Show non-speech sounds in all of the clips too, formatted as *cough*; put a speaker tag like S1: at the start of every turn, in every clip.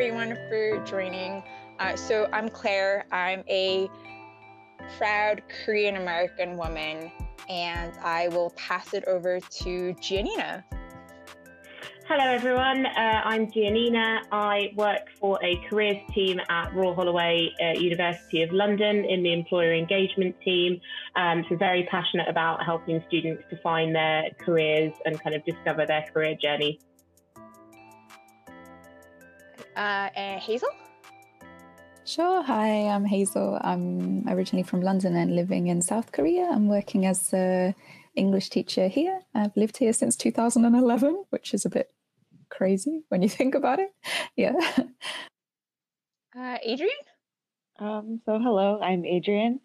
S1: everyone for joining. Uh, so I'm Claire. I'm a proud Korean American woman, and I will pass it over to Giannina.
S2: Hello, everyone. Uh, I'm Giannina. I work for a careers team at Royal Holloway uh, University of London in the employer engagement team. Um, so, very passionate about helping students to find their careers and kind of discover their career journey.
S1: Uh, and Hazel?
S3: Sure. Hi, I'm Hazel. I'm originally from London and living in South Korea. I'm working as an English teacher here. I've lived here since 2011, which is a bit crazy when you *laughs* think about it. Yeah.
S1: Uh, Adrian?
S4: Um, so, hello, I'm Adrian.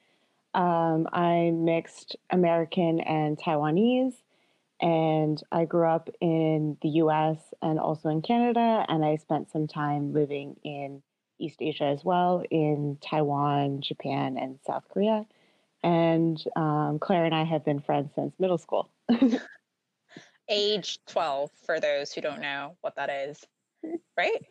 S4: Um, I'm mixed American and Taiwanese, and I grew up in the US and also in Canada, and I spent some time living in East Asia as well, in Taiwan, Japan, and South Korea. And um, Claire and I have been friends since middle school. *laughs*
S1: Age 12, for those who don't know what that is, right? *laughs*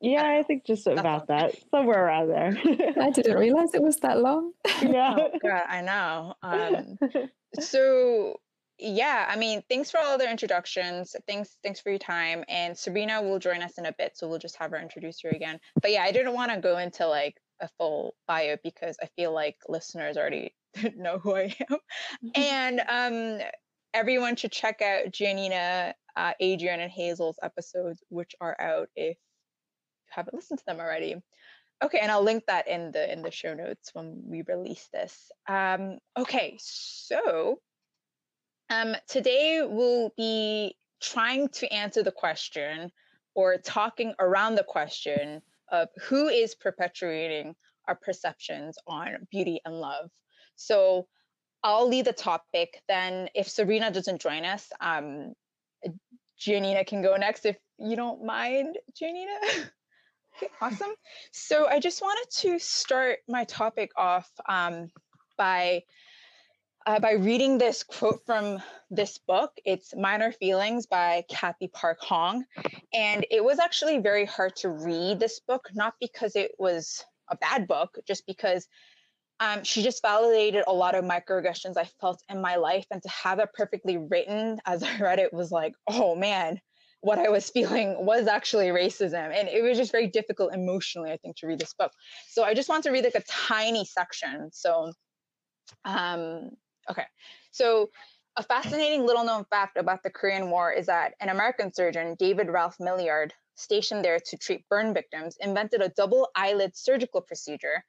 S4: Yeah, I, I think just about that, somewhere around there. *laughs*
S3: I didn't realize it was that long.
S4: Yeah,
S1: oh, God, I know. Um, so yeah, I mean, thanks for all the introductions. Thanks, thanks for your time. And Sabrina will join us in a bit, so we'll just have her introduce her again. But yeah, I didn't want to go into like a full bio because I feel like listeners already *laughs* know who I am. *laughs* and um, everyone should check out Giannina, uh, Adrian, and Hazel's episodes, which are out if you haven't listened to them already. Okay, and I'll link that in the in the show notes when we release this. Um, okay, so um, today we'll be trying to answer the question or talking around the question of who is perpetuating our perceptions on beauty and love. So I'll lead the topic. Then, if Serena doesn't join us, um, Giannina can go next if you don't mind, Giannina. *laughs* okay, awesome. So I just wanted to start my topic off um, by uh, by reading this quote from this book. It's Minor Feelings by Cathy Park Hong. And it was actually very hard to read this book, not because it was a bad book, just because um, she just validated a lot of microaggressions I felt in my life. And to have it perfectly written as *laughs* I read it was like, oh man, what I was feeling was actually racism. And it was just very difficult emotionally, I think, to read this book. So I just want to read like a tiny section. So um, Okay, so a fascinating little known fact about the Korean War is that an American surgeon, David Ralph Millard, stationed there to treat burn victims, invented a double eyelid surgical procedure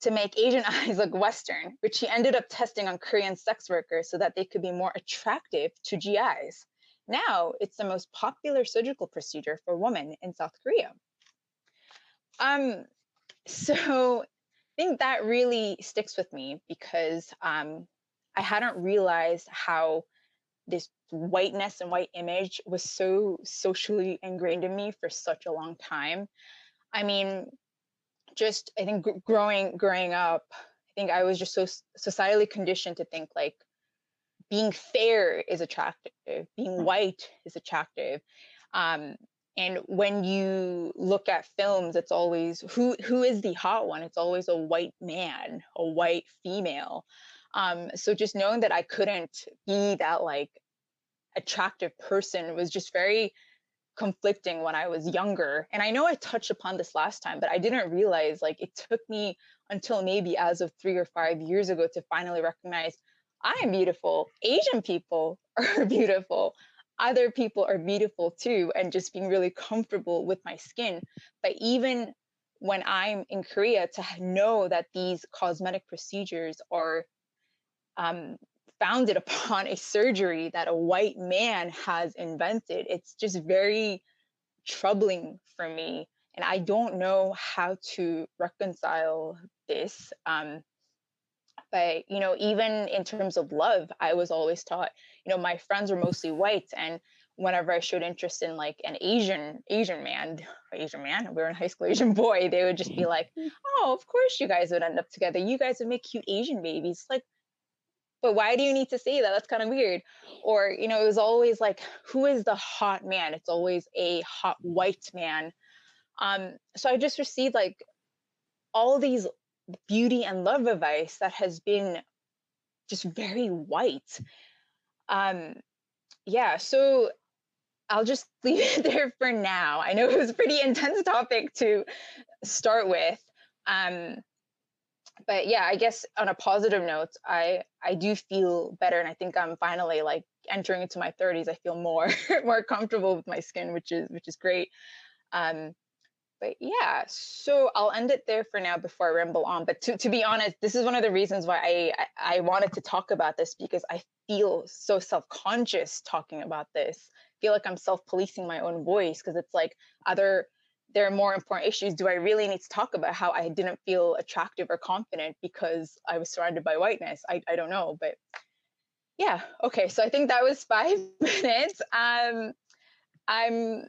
S1: to make Asian *laughs* eyes look Western, which he ended up testing on Korean sex workers so that they could be more attractive to GIs. Now it's the most popular surgical procedure for women in South Korea. Um, so I think that really sticks with me because um, I hadn't realized how this whiteness and white image was so socially ingrained in me for such a long time. I mean, just I think growing growing up, I think I was just so societally conditioned to think like being fair is attractive, being white is attractive. Um, and when you look at films, it's always who who is the hot one? It's always a white man, a white female. Um, so just knowing that I couldn't be that like attractive person was just very conflicting when I was younger. And I know I touched upon this last time, but I didn't realize like it took me until maybe as of three or five years ago to finally recognize I am beautiful. Asian people *laughs* are beautiful. Other people are beautiful too. And just being really comfortable with my skin. But even when I'm in Korea, to know that these cosmetic procedures are um, founded *laughs* upon a surgery that a white man has invented. It's just very troubling for me. And I don't know how to reconcile this. Um, but, you know, even in terms of love, I was always taught, you know, my friends were mostly white. And whenever I showed interest in like an Asian Asian man, *sighs* Asian man, we were in high school, *laughs* Asian boy, they would just be like, *laughs* "Oh, of course you guys would end up together. You guys would make cute Asian babies." Like, but why do you need to say that? That's kind of weird. Or, you know, it was always like, who is the hot man? It's always a hot white man. Um, so I just received like all these beauty and love advice that has been just very white. Um, yeah, so I'll just *laughs* leave it there for now. I know it was a pretty intense topic to start with. Um, but yeah, I guess on a positive note, I I do feel better, and I think I'm finally like entering into my 30s. I feel more *laughs* more comfortable with my skin, which is which is great. Um, but yeah, so I'll end it there for now before I ramble on. But to, to be honest, this is one of the reasons why I, I, I wanted to talk about this because I feel so self-conscious talking about this. I feel like I'm self-policing my own voice because it's like other there are more important issues. Do I really need to talk about how I didn't feel attractive or confident because I was surrounded by whiteness? I, I don't know, but yeah, okay. So I think that was five *laughs* minutes. Um, I'm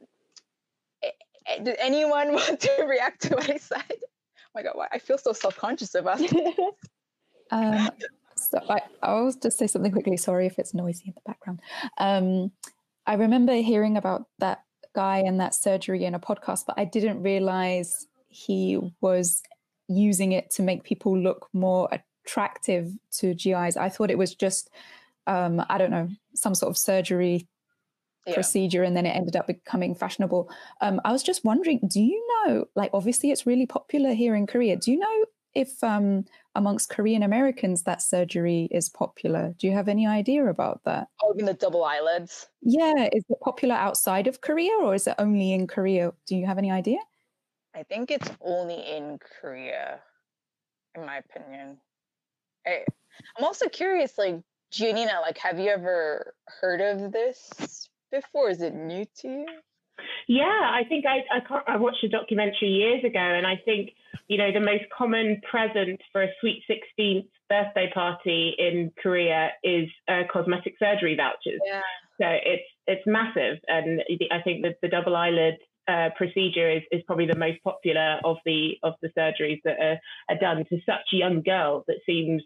S1: Eh, did anyone *laughs* want to react to what I said? Oh my God, why? I feel so self conscious about *laughs* it.
S3: um, so I, I'll just say something quickly. Sorry if it's noisy in the background. Um, I remember hearing about that guy and that surgery in a podcast, but I didn't realize he was using it to make people look more attractive to GIs. I thought it was just, um, I don't know, some sort of surgery yeah. procedure and then it ended up becoming fashionable. Um, I was just wondering, do you know, like, obviously it's really popular here in Korea. Do you know if um, amongst Korean Americans that surgery is popular? Do you have any idea about that?
S1: Oh, in the double eyelids?
S3: Yeah. Is it popular outside of Korea or is it only in Korea? Do you have any idea?
S1: I think it's only in Korea, in my opinion. I, I'm also curious, like, Giannina, like, have you ever heard of this before? Is it new to you?
S2: Yeah, I think I, I, I watched a documentary years ago, and I think you know the most common present for a sweet 16th birthday party in Korea is uh, cosmetic surgery vouchers. Yeah. So it's it's massive, and I think that the double eyelid uh, procedure is, is probably the most popular of the of the surgeries that are, are done to such young girls. That seems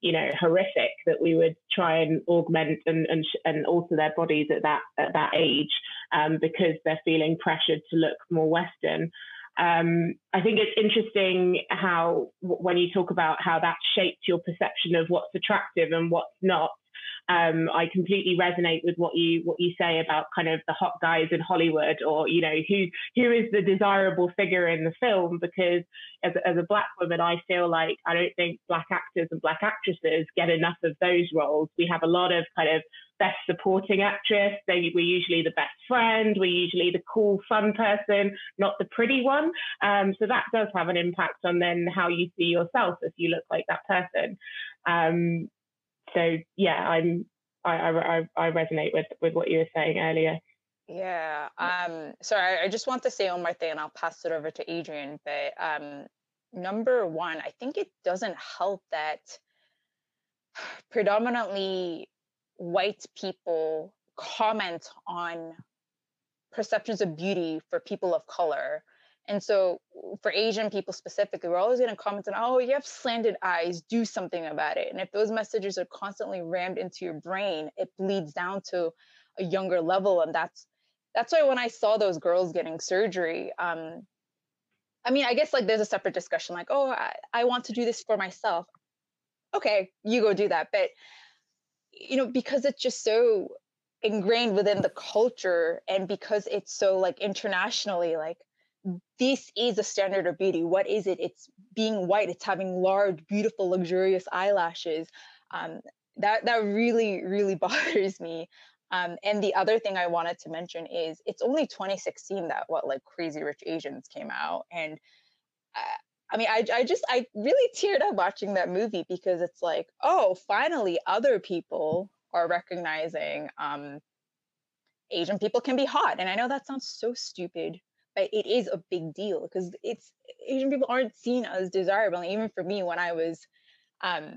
S2: you know horrific that we would try and augment and and, and alter their bodies at that at that age um, because they're feeling pressured to look more Western. Um, I think it's interesting how when you talk about how that shaped your perception of what's attractive and what's not um, I completely resonate with what you what you say about kind of the hot guys in Hollywood, or you know who who is the desirable figure in the film. Because as, as a black woman, I feel like I don't think black actors and black actresses get enough of those roles. We have a lot of kind of best supporting actress. They, we're usually the best friend. We're usually the cool, fun person, not the pretty one. Um, so that does have an impact on then how you see yourself if you look like that person. Um, so yeah, I'm I, I I resonate with with what you were saying earlier.
S1: Yeah. Um. Sorry, I, just want to say one more thing, and I'll pass it over to Adrian. But um, number one, I think it doesn't help that *sighs* predominantly white people comment on perceptions of beauty for people of color and so for Asian people specifically, we're always going to comment on, oh, you have slanted eyes, do something about it. And if those messages are constantly rammed into your brain, it bleeds down to a younger level. And that's that's why when I saw those girls getting surgery, um, I mean, I guess like there's a separate discussion, like, oh, I, I want to do this for myself. Okay, you go do that. But you know, because it's just so ingrained within the culture and because it's so like internationally like this is a standard of beauty. What is it? It's being white. It's having large, beautiful, luxurious eyelashes. Um, that that really, really *laughs* bothers me. Um, and the other thing I wanted to mention is it's only 2016 that what like Crazy Rich Asians came out, and uh, I mean, I I just I really teared up watching that movie because it's like, oh, finally, other people are recognizing um, Asian people can be hot, and I know that sounds so stupid but it is a big deal because it's Asian people aren't seen as desirable. And even for me, when I was um,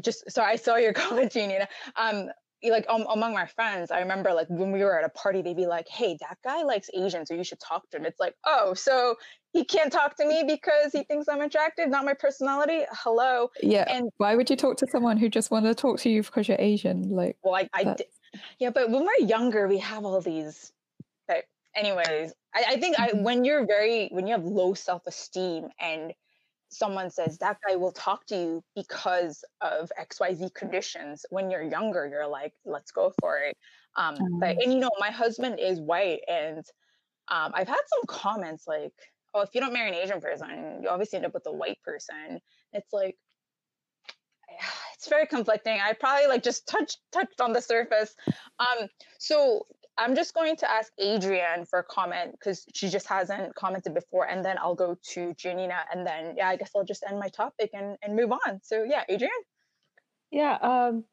S1: just so I saw your *laughs* comment, Jeannie, um, like um, among my friends, I remember like when we were at a party, they'd be like, "Hey, that guy likes Asians, so you should talk to him." It's like, oh, so he can't talk to me because he thinks I'm attractive, not my personality. Hello.
S3: Yeah. And why would you talk to someone who just wanted to talk to you because you're Asian? Like,
S1: well, I, I did. Yeah, but when we're younger, we have all these anyways, I, I think I, mm-hmm. when you're very when you have low self esteem and someone says that guy will talk to you because of xyz conditions when you're younger you're like let's go for it um mm-hmm. but and you know my husband is white and um i've had some comments like oh if you don't marry an asian person you obviously end up with a white person it's like *sighs* it's very conflicting i probably like just touched touched on the surface um so I'm just going to ask Adrian for a comment because she just hasn't commented before, and then I'll go to Giannina, and then yeah, I guess I'll just end my topic and and move on. So yeah, Adrian.
S4: Yeah. Um.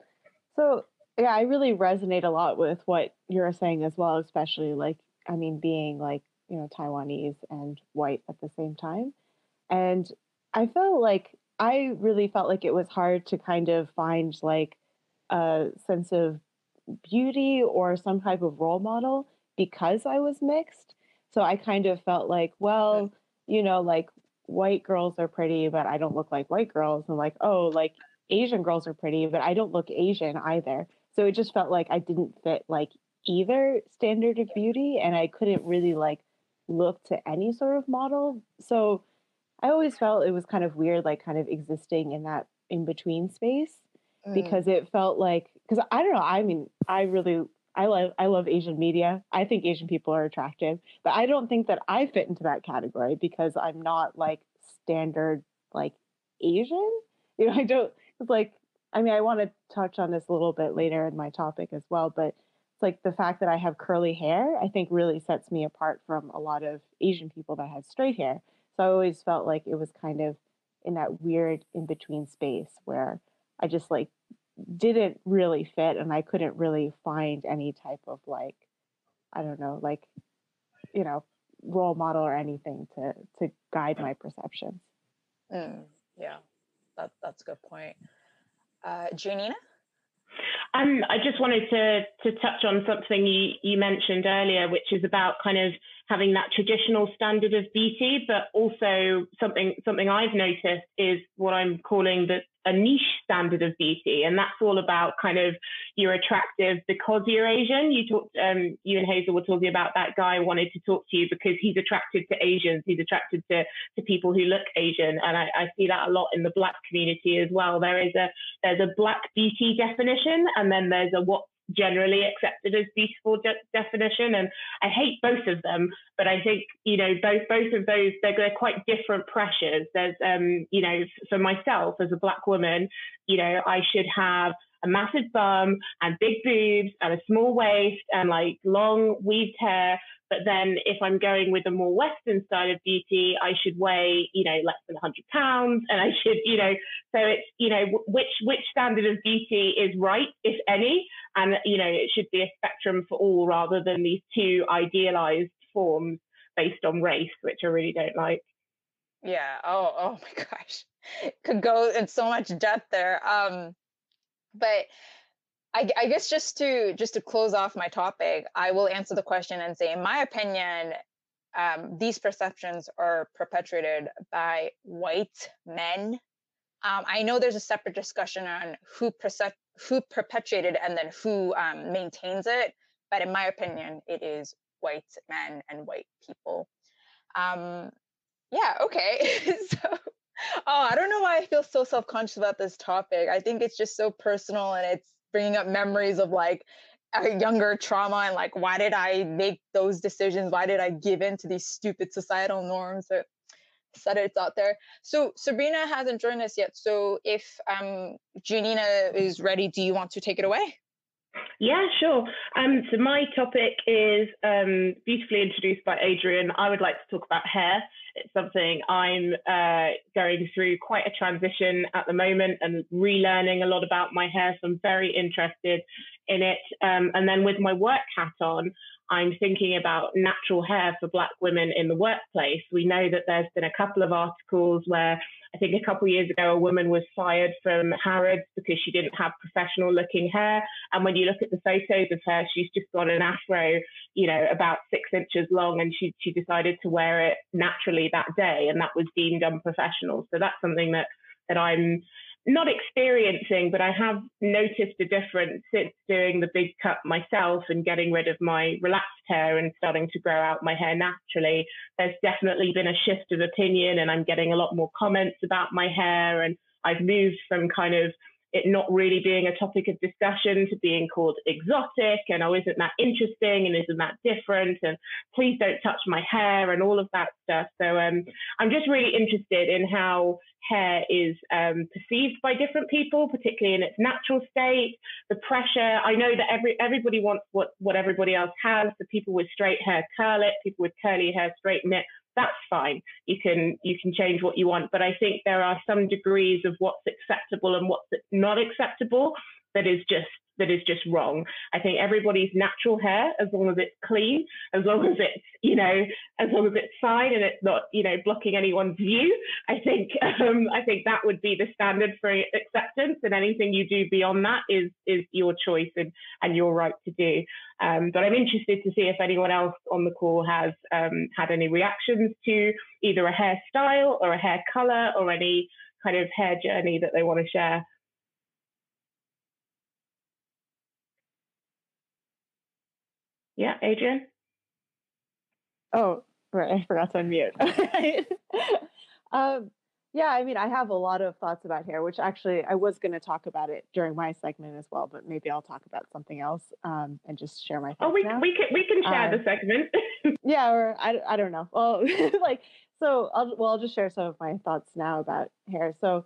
S4: So yeah, I really resonate a lot with what you're saying as well, especially like I mean, being like you know Taiwanese and white at the same time, and I felt like I really felt like it was hard to kind of find like a sense of beauty or some type of role model because I was mixed. So I kind of felt like, well, you know, like white girls are pretty, but I don't look like white girls. And like, oh, like Asian girls are pretty, but I don't look Asian either. So it just felt like I didn't fit like either standard of beauty and I couldn't really like look to any sort of model. So I always felt it was kind of weird, like kind of existing in that in between space mm. because it felt like because I don't know. I mean, I really I love I love Asian media. I think Asian people are attractive, but I don't think that I fit into that category because I'm not like standard like Asian. *laughs* You know, I don't. It's like I mean, I want to touch on this a little bit later in my topic as well, but it's like the fact that I have curly hair, I think really sets me apart from a lot of Asian people that have straight hair. So I always felt like it was kind of in that weird in between space where I just like didn't really fit and I couldn't really find any type of like I don't know, like you know, role model or anything to to guide my perceptions.
S1: Mm, yeah, that that's a good point. Uh, Giannina?
S2: Um, I just wanted to to touch on something you, you mentioned earlier, which is about kind of having that traditional standard of beauty, but also something something I've noticed is what I'm calling the a niche standard of beauty, and that's all about kind of you're attractive because you're Asian. You talked, um, you and Hazel were talking about that guy wanted to talk to you because he's attracted to Asians. He's attracted to to people who look Asian, and I, I see that a lot in the Black community as well. There is a there's a Black beauty definition, and then there's a what generally accepted as beautiful de- definition and i hate both of them but i think you know both both of those they're, they're quite different pressures. There's um you know for myself as a black woman you know i should have a massive bum and big boobs and a small waist and like long weaved hair but then if I'm going with a more Western style of beauty, I should weigh, you know, less than 100 pounds. And I should, you know, so it's, you know, which, which standard of beauty is right, if any. And, you know, it should be a spectrum for all rather than these two idealized forms based on race, which I really don't like.
S1: Yeah. Oh, oh my *laughs* gosh. Could go in so much depth there. Um, but I, I guess just to just to close off my topic, I will answer the question and say, in my opinion, um, these perceptions are perpetuated by white men. Um, I know there's a separate discussion on who percep- who perpetuated and then who um, maintains it, but in my opinion, it is white men and white people. Um, yeah, okay. *laughs* so, oh, I don't know why I feel so self conscious about this topic. I think it's just so personal and it's bringing up memories of like a younger trauma and like why did i make those decisions? Why did i give in to these stupid societal norms that said it's out there? So sabrina hasn't joined us yet. So if um janina is ready do you want to take it away
S2: yeah, sure. Um, so my topic is um, beautifully introduced by Adrian. I would like to talk about hair. It's something I'm uh, going through quite a transition at the moment and relearning a lot about my hair. So I'm very interested in it. Um, and then with my work hat on, I'm thinking about natural hair for Black women in the workplace. We know that there's been a couple of articles where I think a couple of years ago, a woman was fired from Harrods because she didn't have professional looking hair. And when you look at the photos of her, she's just got an afro, you know, about six inches long, and she she decided to wear it naturally that day, and that was deemed unprofessional. So that's something that that I'm not experiencing, but I have noticed a difference since doing the big cut myself and getting rid of my relaxed hair and starting to grow out my hair naturally. There's definitely been a shift of opinion, and I'm getting a lot more comments about my hair. And I've moved from kind of it not really being a topic of discussion to being called exotic and oh isn't that interesting? And isn't that different? And please don't touch my hair and all of that stuff. So um, i'm just really interested in how hair is um, perceived by different people particularly in its natural state the pressure. I know that every everybody wants what what everybody else has the people with straight hair curl it people with curly hair straighten it that's fine. You can you can change what you want, but I think there are some degrees of what's acceptable and what's not acceptable that is just that is just wrong. I think everybody's natural hair, as long as it's clean, as long as it's you know, as long as it's fine and it's not you know blocking anyone's view. I think *laughs* um, I think that would be the standard for acceptance, and anything you do beyond that is is your choice and and your right to do. Um, but I'm interested to see if anyone else on the call has um, had any reactions to either a hairstyle or a hair color or any kind of hair journey that they want to share. Yeah, Adrian?
S4: Oh, right. I forgot to unmute. *laughs* um, yeah, I mean, I have a lot of thoughts about hair, which actually I was going to talk about it during my segment as well, but maybe I'll talk about something else um, and just share my thoughts.
S2: Oh, we,
S4: now.
S2: we can we can share uh, the segment. *laughs*
S4: yeah, or I, I don't know. Well, *laughs* like so, I'll well I'll just share some of my thoughts now about hair. So,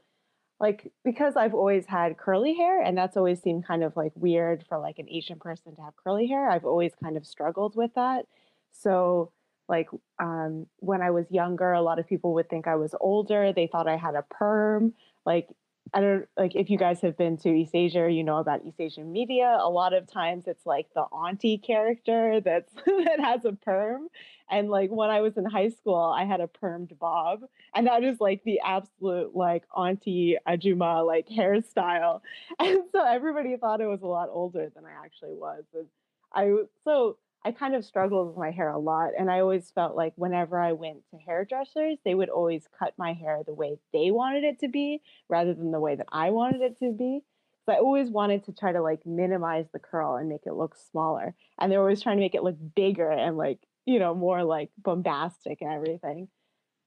S4: like because I've always had curly hair and that's always seemed kind of like weird for like an Asian person to have curly hair. I've always kind of struggled with that. So like um, when I was younger, a lot of people would think I was older. They thought I had a perm. Like I don't like if you guys have been to East Asia, you know about East Asian media. A lot of times it's like the auntie character that's *laughs* that has a perm. And like when I was in high school, I had a permed bob. And that is like the absolute like auntie ajuma like hairstyle. *laughs* And so everybody thought it was a lot older than I actually was. And I so I kind of struggled with my hair a lot. And I always felt like whenever I went to hairdressers, they would always cut my hair the way they wanted it to be rather than the way that I wanted it to be. So I always wanted to try to like minimize the curl and make it look smaller. And they're always trying to make it look bigger and like, you know, more like bombastic and everything.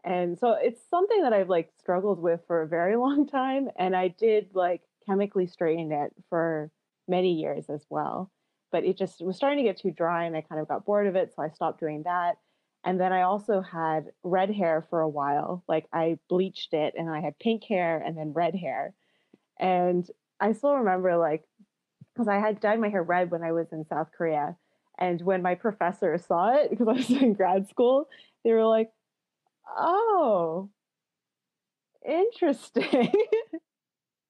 S4: And so it's something that I've like struggled with for a very *laughs* long time. And I did like chemically straighten it for many years as well but it just was starting to get too dry and I kind of got bored of it. So I stopped doing that. And then I also had red hair for a while. Like I bleached it and I had pink hair and then red hair. And I still remember like, because I had dyed my hair red when I was in South Korea. And when my professor saw it, because I was *laughs* in grad school, they were like, oh, interesting.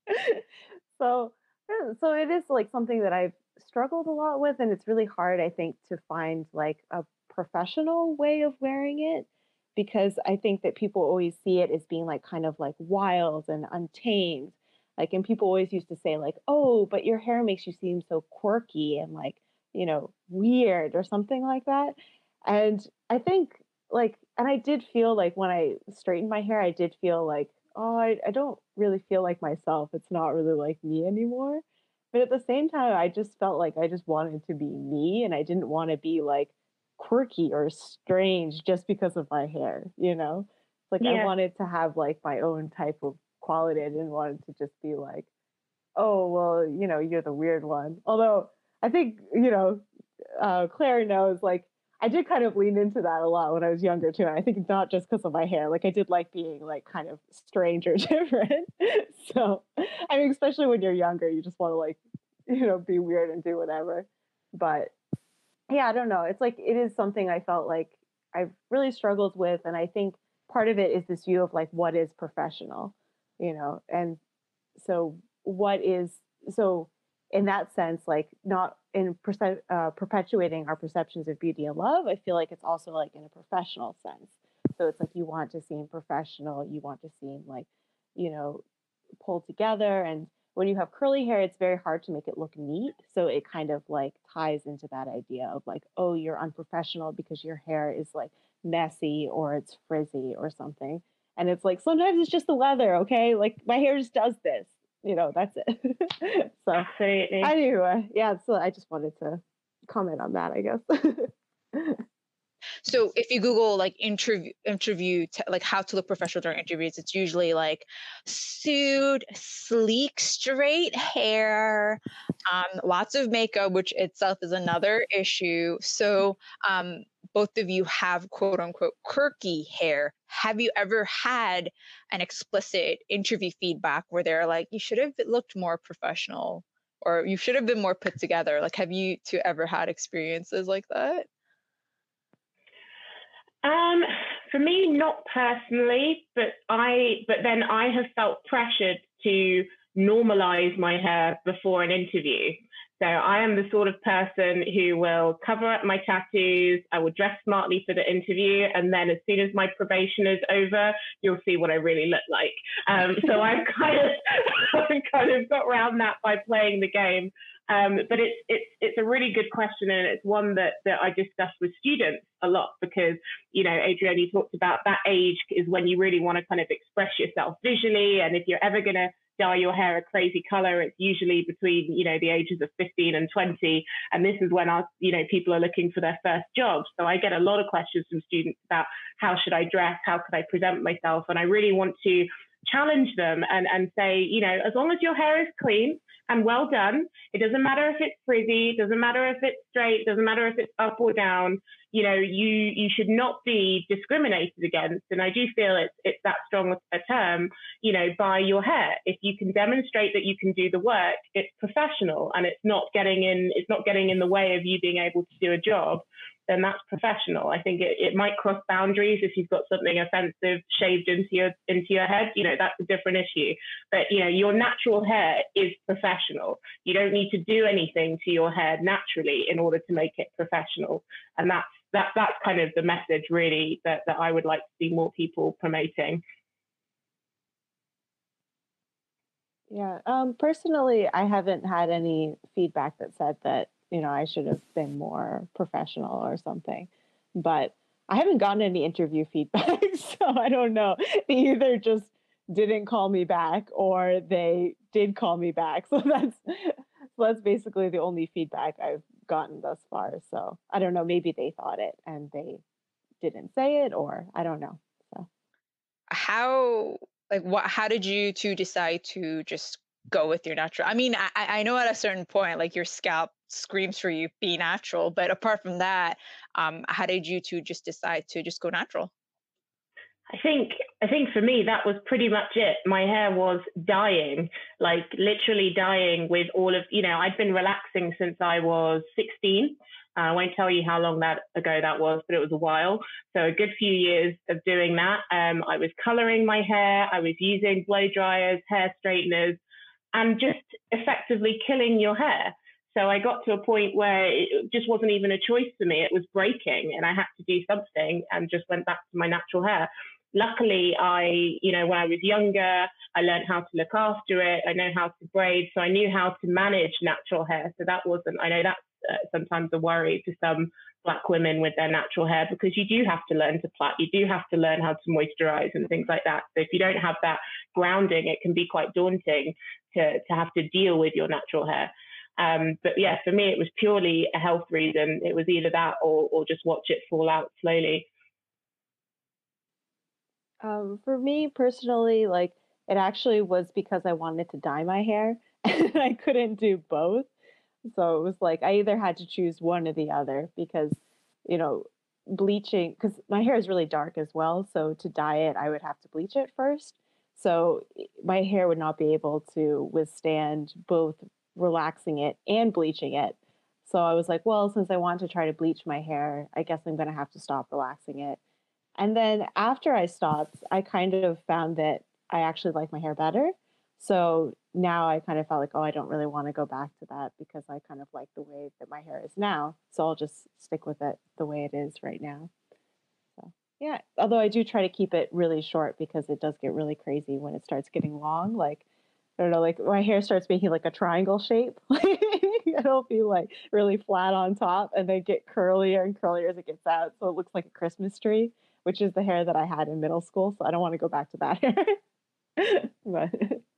S4: *laughs* so uh, so it is like something that I've struggled a lot with and it's really hard i think to find like a professional way of wearing it because i think that people always see it as being like kind of like wild and untamed like and people always used to say like oh but your hair makes you seem so quirky and like you know weird or something like that and i think like and i did feel like when i straightened my hair i did feel like oh i, I don't really feel like myself it's not really like me anymore but at the same time, I just felt like I just wanted to be me and I didn't want to be like quirky or strange just because of my hair, you know? Like yeah. I wanted to have like my own type of quality. I didn't want it to just be like, oh, well, you know, you're the weird one. Although I think, you know, uh, Claire knows like I did kind of lean into that a lot when I was younger too. And I think not just because of my hair. Like I did like being like kind of strange or *laughs* different. so I mean, especially when you're younger, you just want to like, you know, be weird and do whatever. But yeah, I don't know. It's like it is something I felt like I've really struggled with. And I think part of it is this view of like what is professional, you know, and so what is so in that sense, like not in perce- uh, perpetuating our perceptions of beauty and love, I feel like it's also like in a professional sense. So it's like you want to seem professional, you want to seem like, you know, pulled together. And when you have curly hair, it's very hard to make it look neat. So it kind of like ties into that idea of like, oh, you're unprofessional because your hair is like messy or it's frizzy or something. And it's like sometimes it's just the weather, okay? Like my hair just does this. You know, that's it. *laughs* so
S2: Absolutely.
S4: anyway, yeah, so I just wanted to comment on that, I guess.
S1: So if you Google like interview interview te- like how to look professional during interviews, it's usually like suit, sleek, straight hair, um, lots of makeup, which itself is another issue. So um, both of you have quote unquote quirky hair. Have you ever had an explicit interview feedback where they're like, you should have looked more professional or you should have been more put together? Like, have you two ever had experiences like that?
S2: Um, for me, not personally, but I, but then I have felt pressured to normalize my hair before an interview. So I am the sort of person who will cover up my tattoos. I will dress smartly for the interview, and then as soon as my probation is over, you'll see what I really look like. Um, so I've *laughs* kind of, I've kind of got around that by playing the game. Um, but it's it's it's a really good question, and it's one that that I discuss with students a lot because you know, Adrian, you talked about that age is when you really want to kind of express yourself visually, and if you're ever going to dye your hair a crazy color, it's usually between you know the ages of 15 and 20, and this is when our you know people are looking for their first job. So I get a lot of questions from students about how should I dress, how could I present myself, and I really want to challenge them and, and say, you know, as long as your hair is clean and well done, it doesn't matter if it's frizzy, doesn't matter if it's straight, doesn't matter if it's up or down, you know, you you should not be discriminated against. And I do feel it's it's that strong a term, you know, by your hair. If you can demonstrate that you can do the work, it's professional and it's not getting in it's not getting in the way of you being able to do a job then that's professional. I think it, it might cross boundaries if you've got something offensive shaved into your into your head. You know, that's a different issue. But you know, your natural hair is professional. You don't need to do anything to your hair naturally in order to make it professional. And that's that that's kind of the message really that, that I would like to see more people promoting.
S4: Yeah. Um, personally, I haven't had any feedback that said that you know, I should have been more professional or something. But I haven't gotten any interview *laughs* feedback, so I don't know. They either just didn't call me back or they did call me back. *laughs* So that's so that's basically the only feedback I've gotten thus far. So I don't know, maybe they thought it and they didn't say it or I don't know. So
S1: how like what how did you two decide to just go with your natural i mean i i know at a certain point like your scalp screams for you be natural but apart from that um how did you two just decide to just go natural
S2: I think I think for me that was pretty much it. My hair was dying, like literally dying with all of you know, I'd been relaxing since I was 16. Uh, I won't tell you how long that ago that was, but it was a while. So a good few years of doing that. Um, I was coloring my hair. I was using blow dryers, hair straighteners, and just effectively killing your hair. So I got to a point where it just wasn't even a choice for me. It was breaking and I had to do something and just went back to my natural hair. Luckily, I, you know, when I was younger, I learned how to look after it. I know how to braid. So I knew how to manage natural hair. So that wasn't, I know that's uh, sometimes a worry for some black women with their natural hair because you do have to learn to plait, you do have to learn how to moisturize and things like that. So if you don't have that grounding, it can be quite daunting to, to have to deal with your natural hair. Um, but yeah, for me, it was purely a health reason. It was either that or, or just watch it fall out slowly.
S4: Um, for me personally, like it actually was because I wanted to dye my hair *laughs* and I couldn't do both. So it was like I either had to choose one or the other because, you know, bleaching, because my hair is really dark as well. So to dye it, I would have to bleach it first. So my hair would not be able to withstand both relaxing it and bleaching it. So I was like, well, since I want to try to bleach my hair, I guess I'm going to have to stop relaxing it. And then after I stopped, I kind of found that I actually like my hair better. So now I kind of felt like, oh, I don't really want to go back to that because I kind of like the way that my hair is now. So I'll just stick with it the way it is right now. So yeah, although I do try to keep it really short because it does get really crazy when it starts getting long. Like I don't know, like my hair starts making like a triangle shape. *laughs* It'll be like really flat on top and then get curlier and curlier as it gets out. So it looks like a Christmas tree, which is the hair that I had in middle school. So I don't want to go back to that *laughs* hair. but *laughs*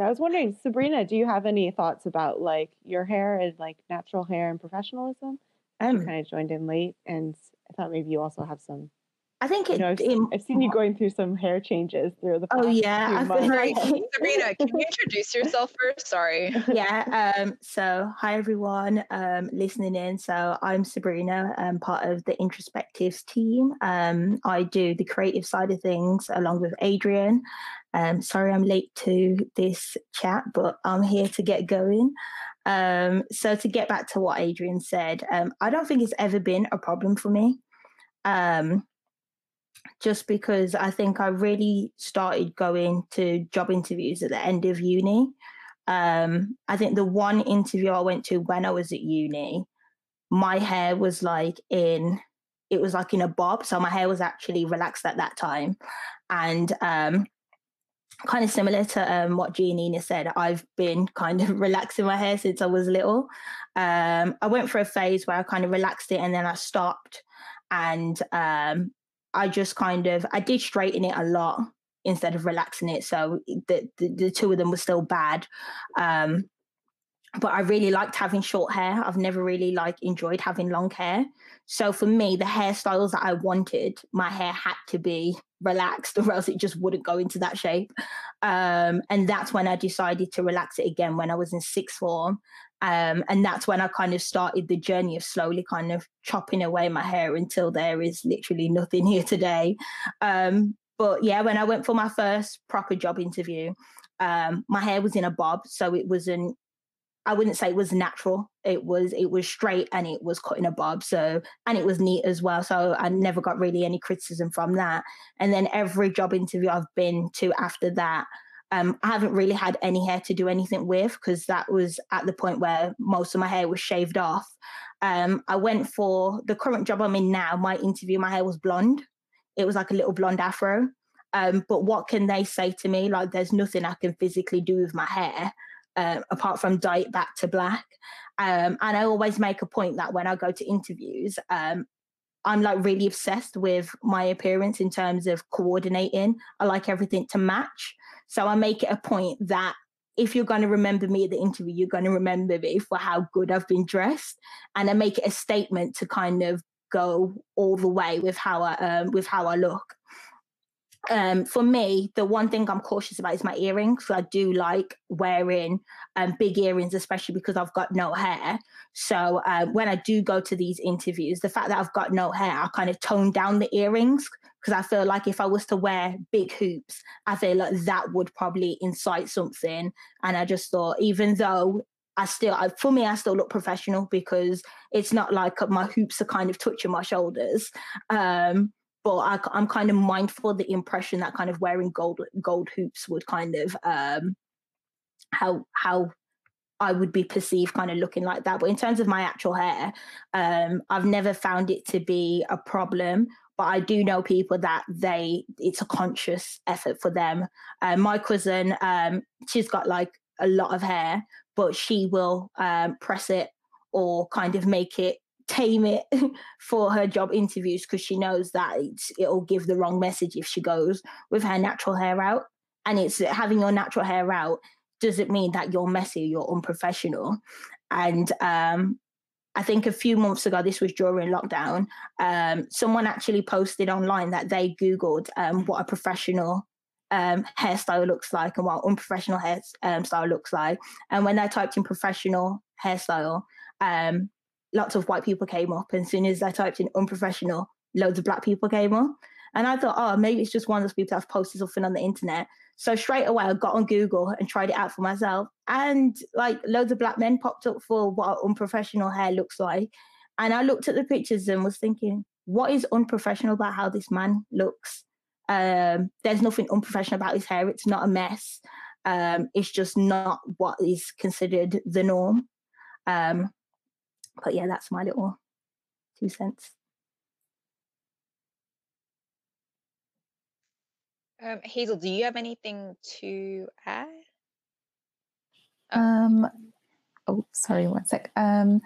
S4: I was wondering, Sabrina, do you have any thoughts about like your hair and like natural hair and professionalism? Um, you kind of joined in late, and I thought maybe you also have some
S5: I think it.
S4: You know, I've,
S5: in,
S4: I've, seen you going through some hair changes through the.
S5: oh yeah,
S1: I've like *laughs* *laughs* Sabrina. Can you introduce yourself first? Sorry.
S5: Yeah. *laughs* Um. So hi everyone. Um. Listening in. So I'm Sabrina. I'm part of the introspectives team. Um. I do the creative side of things along with Adrian. Um. Sorry, I'm late to this chat, but I'm here to get going. Um. So to get back to what Adrian said, um, I don't think it's ever been a problem for me. Um just because I think I really started going to job interviews at the end of uni. Um, I think the one interview I went to when I was at uni, my hair was like in it was like in a bob, so my hair was actually relaxed at that time, and um, kind of similar to um, what Giannina said, I've been kind of *laughs* relaxing my hair since I was little. Um, I went for a phase where I kind of relaxed it and then I stopped, and um, I just kind of I did straighten it a lot instead of relaxing it. So the the, the two of them were still bad. Um, but I really liked having short hair. I've never really like enjoyed having long hair. So for me, the hairstyles that I wanted, my hair had to be relaxed *laughs* or else it just wouldn't go into that shape. Um, and that's when I decided to relax it again when I was in sixth form. Um, and that's when I kind of started the journey of slowly kind of chopping away my hair until there is literally nothing *laughs* here today. Um, but yeah, when I went for my first proper job interview, um, my hair was in a bob, so it wasn't. I wouldn't say it was natural. It was it was straight and it was cut in a bob. So and it was neat as well. So I never got really any criticism from that. And then every job interview I've been to after that, um, I haven't really had any hair to do anything with because that was at the point where most of my hair was shaved off. Um, I went for the current job I'm in now. My interview, my hair was blonde. It was like a little blonde afro. Um, but what can they say to me? Like, there's nothing I can physically do with my hair uh, apart from dye it back to black. Um, and I always make a point that when I go to interviews, um, I'm like really obsessed with my appearance in terms of coordinating. I like everything to match. So I make it a point that if you're going to remember me at the interview, you're going to remember me for how good I've been dressed. And I make it a statement to kind of go all the way with how I um, with how I look um, for me, the one thing I'm cautious about is my earrings. So I do like wearing um, big earrings, especially because I've got no hair. So uh, when I do go to these interviews, the fact that I've got no hair, I kind of tone down the earrings because I feel like if I was to wear big hoops, I feel like that would probably incite something. And I just thought, even though I still, for me, I still look professional because it's not like my hoops are kind of touching my shoulders. Um, but I, am kind of mindful of the impression that kind of wearing gold gold hoops would kind of um, how how I would be perceived kind of looking like that. But in terms of my actual hair, um, I've never found it to be a problem. But I do know people that they it's a conscious effort for them. Uh, my cousin, um, she's got like a lot of hair, but she will um, press it or kind of make it tame it *laughs* for her job interviews because she knows that it'll give the wrong message if she goes with her natural hair out. And it's having your natural hair out doesn't mean that you're messy, you're unprofessional. And um, I think a few months ago, this was during lockdown, um, someone actually posted online that they Googled um, what a professional um, hairstyle looks like and what unprofessional hairstyle um, looks like. And when they typed in professional hairstyle, um, lots of white people came up. And as soon as I typed in unprofessional, loads of black people came up. And I thought, oh, maybe it's just one of those people that have posted something on the internet. So straight away, I got on Google and tried it out for myself. And like loads of black men popped up for what unprofessional hair looks like. And I looked at the pictures and was thinking, what is unprofessional about how this man looks? Um, there's nothing unprofessional about his hair. It's not a mess. Um, it's just not what is considered the norm. Um, but yeah, that's my little two cents.
S1: Um, Hazel, do you have anything to add?
S3: Oh. Um, oh, sorry, one sec. Um,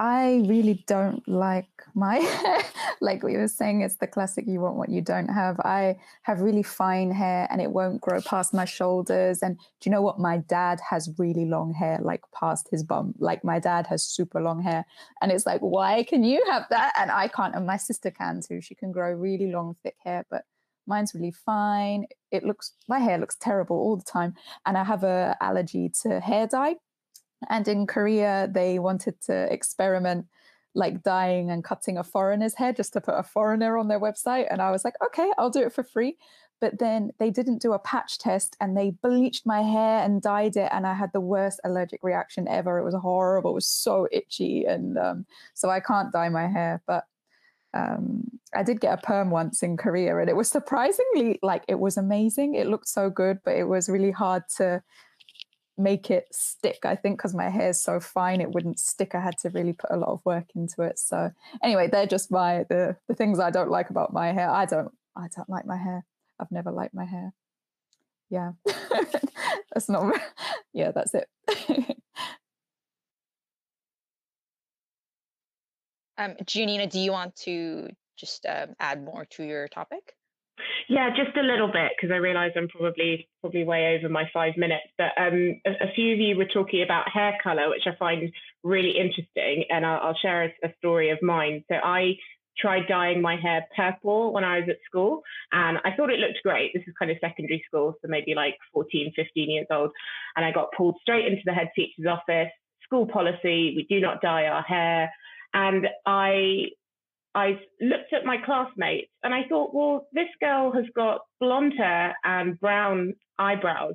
S3: I really don't like my hair. *laughs* like we were saying, it's the classic you want what you don't have. I have really fine hair and it won't grow past my shoulders. And do you know what? My dad has really long hair, like past his bum. Like my dad has super long hair. And it's like, why can you have that? And I can't. And my sister can too. She can grow really long, thick hair, but mine's really fine. It looks, my hair looks terrible all the time. And I have a allergy to hair dye. And in Korea, they wanted to experiment like dyeing and cutting a foreigner's hair just to put a foreigner on their website. And I was like, okay, I'll do it for free. But then they didn't do a patch test and they bleached my hair and dyed it. And I had the worst allergic reaction ever. It was horrible. It was so itchy. And um, so I can't dye my hair. But um, I did get a perm once in Korea and it was surprisingly like it was amazing. It looked so good, but it was really hard to make it stick. I think because my hair is so fine, it wouldn't stick. I had to really put a lot of work into it. So anyway, they're just my the the things I don't like about my hair. I don't I don't like my hair. I've never liked my hair. Yeah, *laughs* that's not. *laughs* Yeah, that's it. *laughs*
S1: um, Giannina, do you want to just um, add more to your topic?
S2: Yeah, just a little bit because I realise I'm probably probably way over my five minutes. But um, a, a, few of you were talking about hair colour, which I find really interesting, and I'll, I'll share a, a, story of mine. So I tried dyeing my hair purple when I was at school, and I thought it looked great. This is kind of secondary school, so maybe like 14, 15 years old, and I got pulled straight into the head teacher's office. School policy: we do not dye our hair. And I I looked at my classmates and I thought, well, this girl has got blonde hair and brown eyebrows.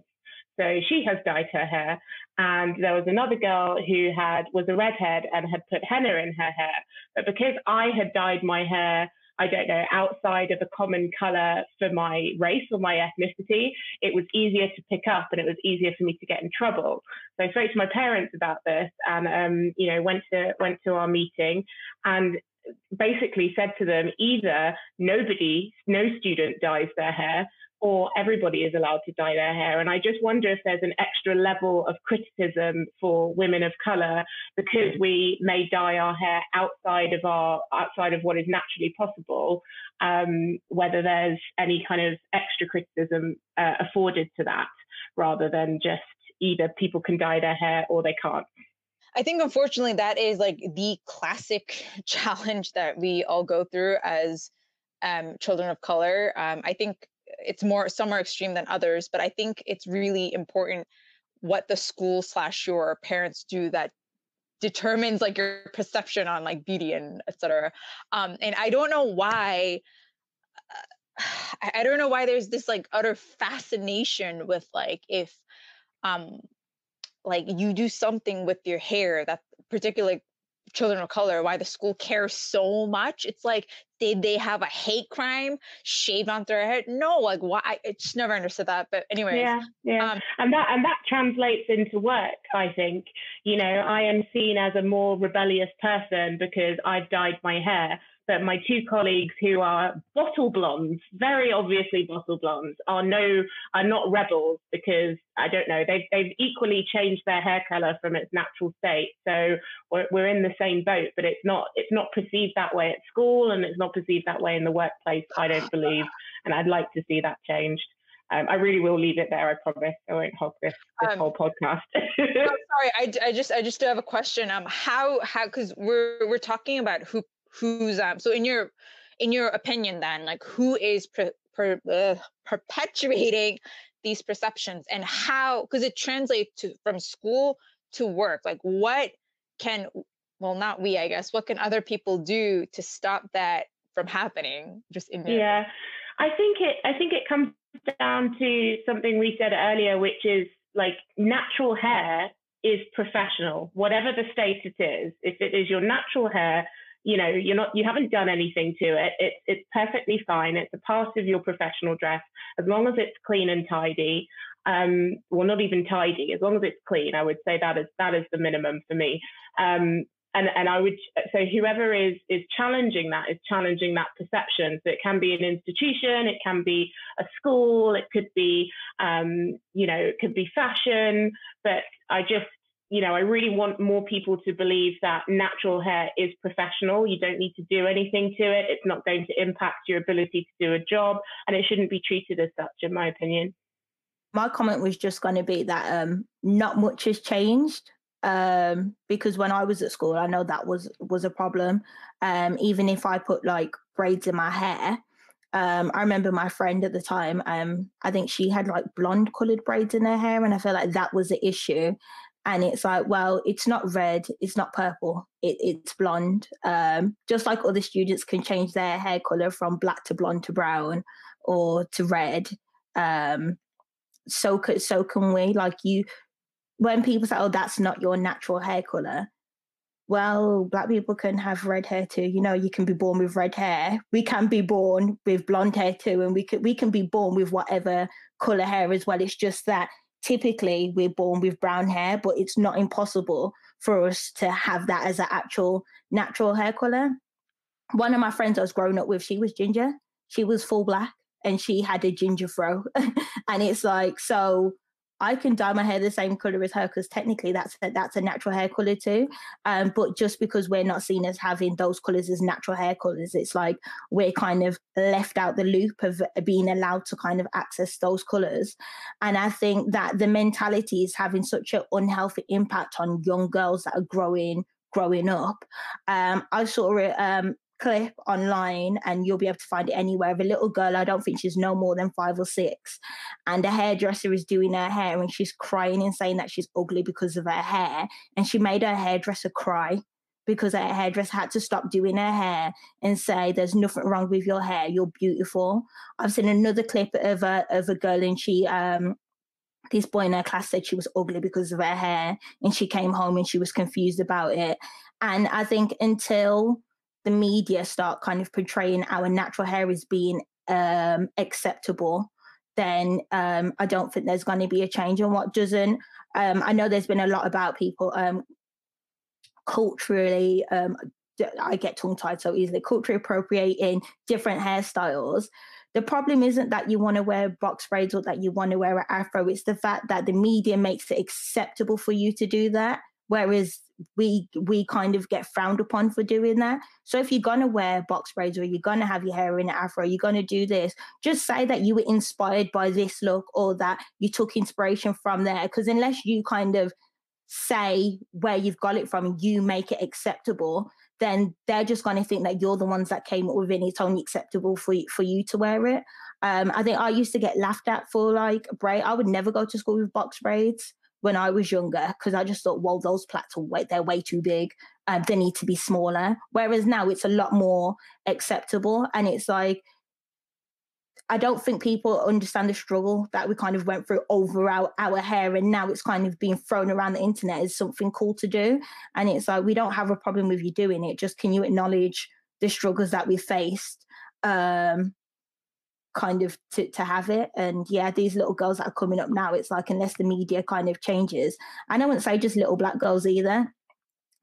S2: So she has dyed her hair. And there was another girl who had was a redhead and had put henna in her hair. But because I had dyed my hair, I don't know, outside of a common color for my race or my ethnicity, it was easier to pick up and it was easier for me to get in trouble. So I spoke to my parents about this and um, you know, went to went to our meeting and basically said to them either nobody, no student dyes their hair, or everybody is allowed to dye their hair. And I just wonder if there's an extra level of criticism for women of color because we may dye our hair outside of our outside of what is naturally possible. Um, whether there's any kind of extra criticism uh, afforded to that, rather than just either people can dye their hair or they can't.
S1: I think unfortunately that is like the classic *laughs* challenge that we all go through as um, children of color. Um, I think it's more some are extreme than others, but I think it's really important what the school slash your parents do that determines like your perception on like beauty and etc. Um, and I don't know why. Uh, *sighs* I don't know why there's this like utter fascination with like if um like you do something with your hair that particularly children of color why the school cares so much it's like did they have a hate crime shaved onto their head no like why i just never understood that but anyway
S2: yeah yeah um, and that and that translates into work i think you know i am seen as a more rebellious person because i've dyed my hair that my two colleagues who are bottle blondes, very obviously bottle blondes, are no are not rebels because I don't know they've they've equally changed their hair color from its natural state. So we're, we're in the same boat, but it's not it's not perceived that way at school and it's not perceived that way in the workplace. I don't believe, and I'd like to see that changed. Um, I really will leave it there. I promise. I won't hog this, this um, whole podcast. *laughs*
S1: no, sorry, I, I just I just do have a question. Um, how how because we're we're talking about who who's um so in your in your opinion then like who is per, per, uh, perpetuating these perceptions and how because it translates to from school to work like what can well not we i guess what can other people do to stop that from happening just in
S2: your yeah. I think it i think it comes down to something we said earlier which is like natural hair is professional whatever the state it is. If it is your natural hair you know you're not you haven't done anything to it. It's it's perfectly fine. It's a part of your professional dress. As long as it's clean and tidy um well not even tidy as long as it's clean i would say that is that is the minimum for me. Um and and i would so whoever is is challenging that is challenging that perception. So it can be an institution it can be a school it could be um you know it could be fashion but i just you know, I really want more people to believe that natural hair is professional. You don't need to do anything to it. It's not going to impact your ability to do a job, and it shouldn't be treated as such, in my opinion.
S5: My comment was just going to be that um, not much has changed um, because when I was at school, I know that was was a problem. Um, even if I put like braids in my hair, um, I remember my friend at the time. Um, I think she had like blonde colored braids in her hair, and I felt like that was the issue. And it's like, well, it's not red, it's not purple, it, it's blonde. Um, just like other students can change their hair color from black to blonde to brown or to red. Um, so so can we. Like you, when people say, "Oh, that's not your natural hair color," well, black people can have red hair too. You know, you can be born with red hair. We can be born with blonde hair too, and we can we can be born with whatever color hair as well. It's just that typically we're born with brown hair, but it's not impossible for us to have that as an actual natural hair color. One of my friends I was growing up with, she was ginger. She was full black and she had a ginger fro. *laughs* and it's like, so I can dye my hair the same color as her because technically that's a, that's a natural hair color too. Um, but just because we're not seen as having those colors as natural hair colors, it's like we're kind of left out the loop of being allowed to kind of access those colors. And I think that the mentality is having such an unhealthy impact on young girls that are growing growing up. Um, I saw it um, clip online and you'll be able to find it anywhere. Of a little girl i don't think she's no more than five or six. And a hairdresser is doing her hair and she's crying and saying that she's ugly because of her hair. And she made her hairdresser cry because her hairdresser had to stop doing her hair and say there's nothing wrong with your hair. You're beautiful. I've seen another clip of a, of a girl and she um this boy in her class said she was ugly because of her hair and she came home and she was confused about it. And i think until the media start kind of portraying our natural hair as being um, acceptable, then um, I don't think there's going to be a change. And what doesn't, um, I know there's been a lot about people um, culturally, um, I get tongue tied so easily, culturally appropriating different hairstyles. The problem isn't that you want to wear box braids or that you want to wear an afro. It's the fact that the media makes it acceptable for you to do that. Whereas we we kind of get frowned upon for doing that. So if you're gonna wear box braids or you're gonna have your hair in an afro, you're gonna do this. Just say that you were inspired by this look or that you took inspiration from there. Because unless you kind of say where you've got it from you make it acceptable, then they're just going to think that you're the ones that came up with it. It's only acceptable for you, for you to wear it. Um, I think I used to get laughed at for like braid. I would never go to school with box braids when I was younger because I just thought, well, those plaits are way, they're way too big. Um, they need to be smaller. Whereas now it's a lot more acceptable, and it's like I don't think people understand the struggle that we kind of went through over our, our hair, and now it's kind of being thrown around the internet as something cool to do. And it's like we don't have a problem with you doing it. Just can you acknowledge the struggles that we faced? Um, kind of to, to have it. And yeah, these little girls that are coming up now, it's like unless the media kind of changes, and I wouldn't say just little black girls either.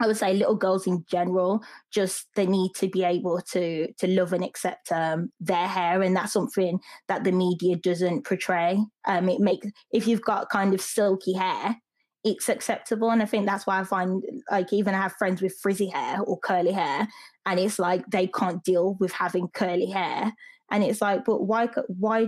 S5: I would say little girls in general, just they need to be able to to love and accept um, their hair, and that's something that the media doesn't portray. Um, it makes if you've got kind of silky hair, it's acceptable, and I think that's why I find like even I have friends with frizzy hair or curly hair, and it's like they can't deal with having curly hair, and it's like but why why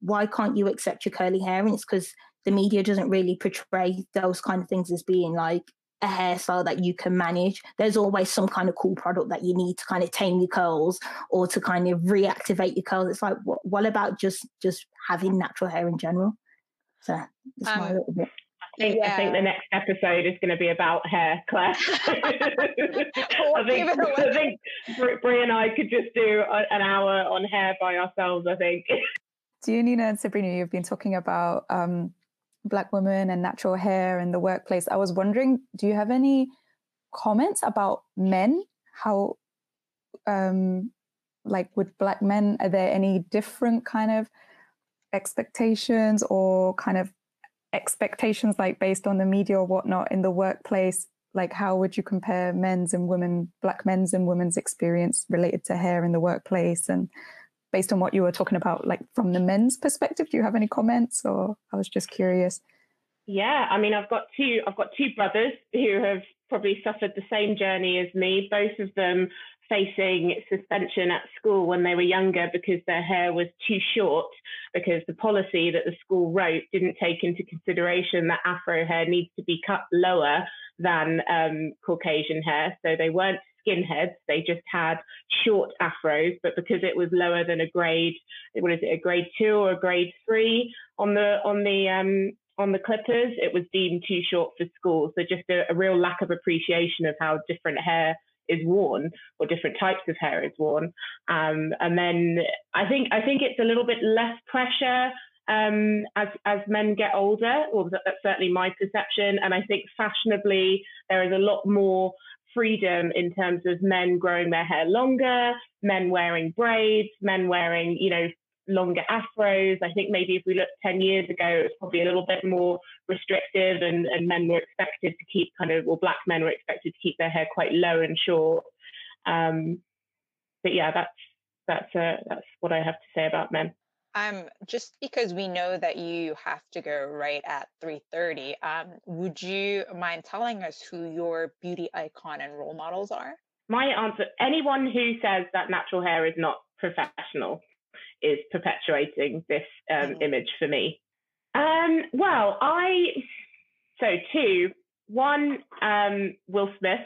S5: why can't you accept your curly hair and it's because the media doesn't really portray those kind of things as being like a hairstyle that you can manage. There's always some kind of cool product that you need to kind of tame your curls or to kind of reactivate your curls. It's like, what, what about just just having natural hair in general? So that's um, my little bit
S2: think yeah. I think the next episode is going to be about hair, Claire. *laughs* *laughs* I think I think Brie and I could just do a, an hour on hair by ourselves. I think. *laughs*
S3: Do you, Nina and Sabrina, you've been talking about um, black women and natural hair in the workplace. I was wondering, do you have any comments about men? How, um, like with black men, are there any different kind of expectations or kind of expectations like based on the media or whatnot in the workplace like how would you compare men's and women black men's and women's experience related to hair in the workplace and based on what you were talking about like from the men's perspective do you have any comments or i was just curious
S2: Yeah, I mean, I've got two. I've got two brothers who have probably suffered the same journey as me. Both of them facing suspension at school when they were younger because their hair was too short because the policy that the school wrote didn't take into consideration that afro hair needs to be cut lower than um, Caucasian hair. So they weren't skinheads. They just had short afros, but because it was lower than a grade, what is it, a grade two or a grade three on the on the um, on the clippers, it was deemed too short for school. So just a, a real lack of appreciation of how different hair is worn or different types of hair is worn. Um, and then I think I think it's a little bit less pressure um, as as men get older, or that's certainly my perception. And I think fashionably there is a lot more freedom in terms of men growing their hair longer, men wearing braids, men wearing you know longer afros. I think maybe if we look 10 years ago, it was probably a little bit more restrictive and, and men were expected to keep kind of, or black men were expected to keep their hair quite low and short. Um, but yeah, that's, that's, uh, that's what I have to say about men.
S1: Um, just because we know that you have to go right at 3.30, um, would you mind telling us who your beauty icon and role models are?
S2: My answer, anyone who says that natural hair is not professional is perpetuating this um, mm. image for me. Um, well, I so two. One, um, Will Smith.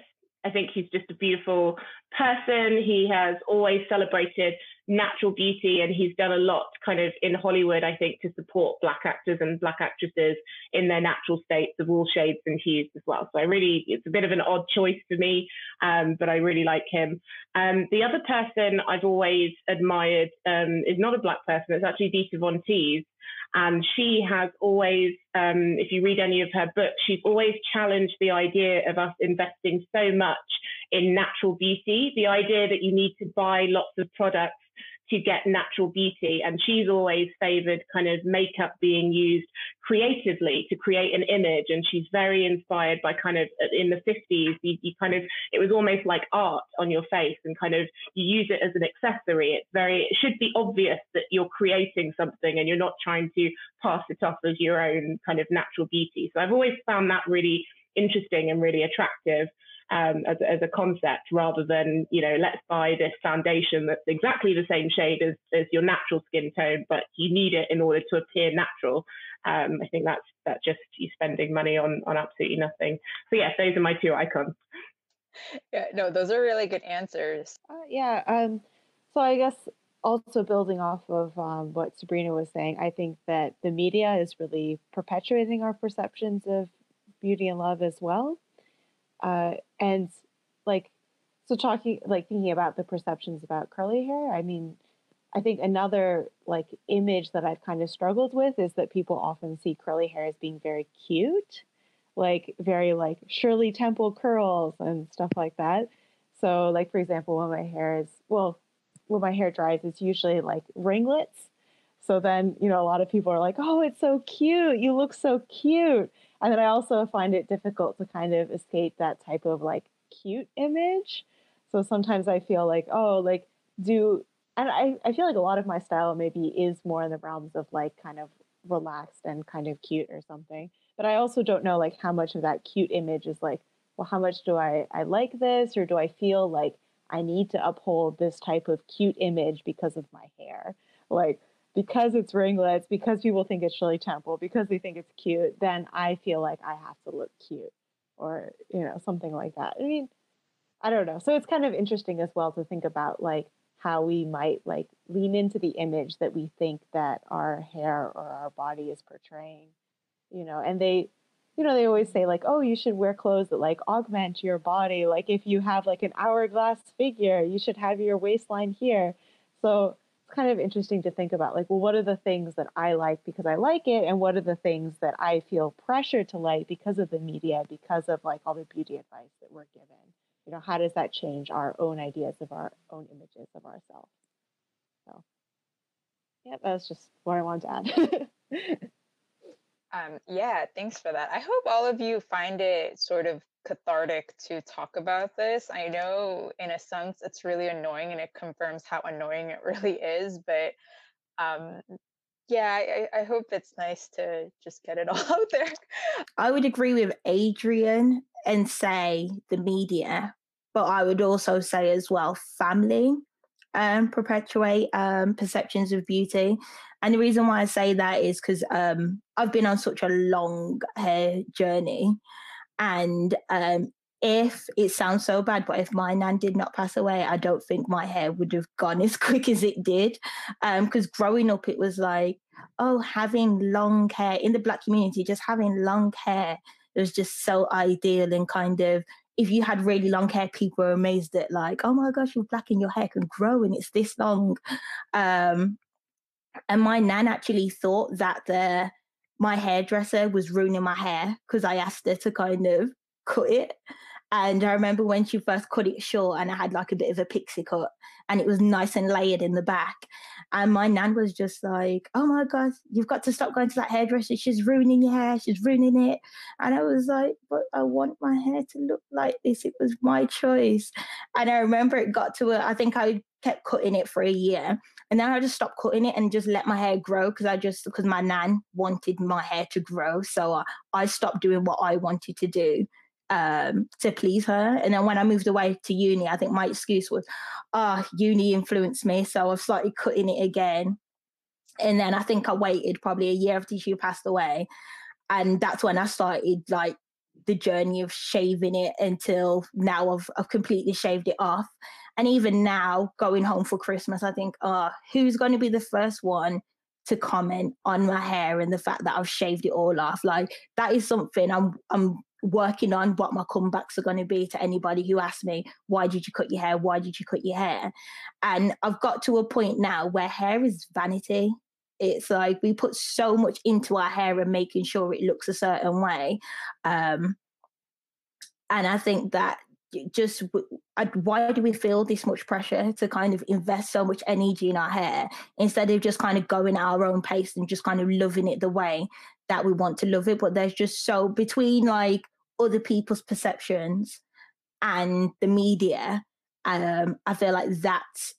S2: I think he's just a beautiful person. He has always celebrated natural beauty and he's done a lot kind of in Hollywood, I think, to support black actors and black actresses in their natural states of all shades and hues as well. So I really, it's a bit of an odd choice for me, um, but I really like him. Um, the other person I've always admired um, is not a black person, it's actually Dita Von Teese. And she has always, um, if you read any of her books, she's always challenged the idea of us investing so much in natural beauty, the idea that you need to buy lots of products to get natural beauty. And she's always favored kind of makeup being used creatively to create an image. And she's very inspired by kind of in the 50s, you, you kind of, it was almost like art on your face and kind of you use it as an accessory. It's very, it should be obvious that you're creating something and you're not trying to pass it off as your own kind of natural beauty. So I've always found that really interesting and really attractive um, as, as a concept rather than, you know, let's buy this foundation that's exactly the same shade as, as your natural skin tone, but you need it in order to appear natural. Um, I think that's that just you spending money on on absolutely nothing. So yes, those are my two icons.
S1: Yeah, no, those are really good answers.
S4: Uh, yeah. Um, so I guess also building off of um, what Sabrina was saying, I think that the media is really perpetuating our perceptions of beauty and love as well uh, and like so talking like thinking about the perceptions about curly hair i mean i think another like image that i've kind of struggled with is that people often see curly hair as being very cute like very like shirley temple curls and stuff like that. So like for example when my hair is well when my hair dries it's usually like ringlets. So then you know a lot of people are like oh it's so cute. You look so cute and then I also find it difficult to kind of escape that type of like cute image. So sometimes I feel like, oh, like do and I, I feel like a lot of my style maybe is more in the realms of like kind of relaxed and kind of cute or something. But I also don't know like how much of that cute image is like, well, how much do I, I like this or do I feel like I need to uphold this type of cute image because of my hair? Like because it's ringlets, because people think it's Shirley Temple, because they think it's cute, then I feel like I have to look cute or, you know, something like that. I mean, I don't know. So it's kind of interesting as well to think about like how we might like lean into the image that we think that our hair or our body is portraying, you know, and they, you know, they always say like, oh, you should wear clothes that like augment your body. Like if you have like an hourglass figure, you should have your waistline here. So kind of interesting to think about like well what are the things that i like because i like it and what are the things that i feel pressure to like because of the media because of like all the beauty advice that we're given? You know how does that change our own ideas of our own images of ourselves? So yeah that's just what i wanted to add. *laughs*
S1: Um, yeah thanks for that. I hope all of you find it sort of cathartic to talk about this. I know in a sense it's really annoying and it confirms how annoying it *laughs* really is, but um, yeah, I, I hope it's nice to just get it all *laughs* out there.
S5: I would agree with Adrian and say the media, but I would also say as well family um, perpetuate um, perceptions of beauty. And the reason why I say that is because um, I've been on such a long hair journey. And um, if it sounds so bad, but if my nan did not pass away, I don't think my hair would have gone *laughs* as quick as it did. Because um, growing up, it was like, oh, having long hair in the black community, just having long hair it was just so ideal and kind of if you had really long hair, people were amazed at like, oh my gosh, you're black and your hair can grow and it's this long. Um, and my nan actually thought that the my hairdresser was ruining my hair because I asked her to kind of cut it. And I remember when she first cut it short and I had like a bit of a pixie cut and it was nice and layered in the back. And my nan was just like, oh my God, you've got to stop going to that hairdresser. She's ruining your hair. She's ruining it. And I was like, but I want my hair to look like this. It was my choice. And I remember it got to a, I think I kept cutting it for a year. And then I just stopped cutting it and just let my hair grow because I just, because my nan wanted my hair to grow. So I, I stopped doing what I wanted to do um, to please her. And then when I moved away to uni, I think my excuse was, ah, oh, uni influenced me. So I've started cutting it again. And then I think I waited probably a year after she passed away. And that's when I started like the journey of shaving it until now I've, I've completely shaved it off. And even now, going home for Christmas, I think, oh, who's going to be the first one to comment on my hair and the fact that I've shaved it all off? Like that is something I'm I'm working on what my comebacks are going to be to anybody who asks me, why did you cut your hair? Why did you cut your hair? And I've got to a point now where hair is vanity. It's like we put so much into our hair and making sure it looks a certain way. Um, and I think that just why do we feel this much pressure to kind of invest so much energy in our hair instead of just kind of going our own pace and just kind of loving it the way that we want to love it but there's just so between like other people's perceptions and the media, um, I feel like that's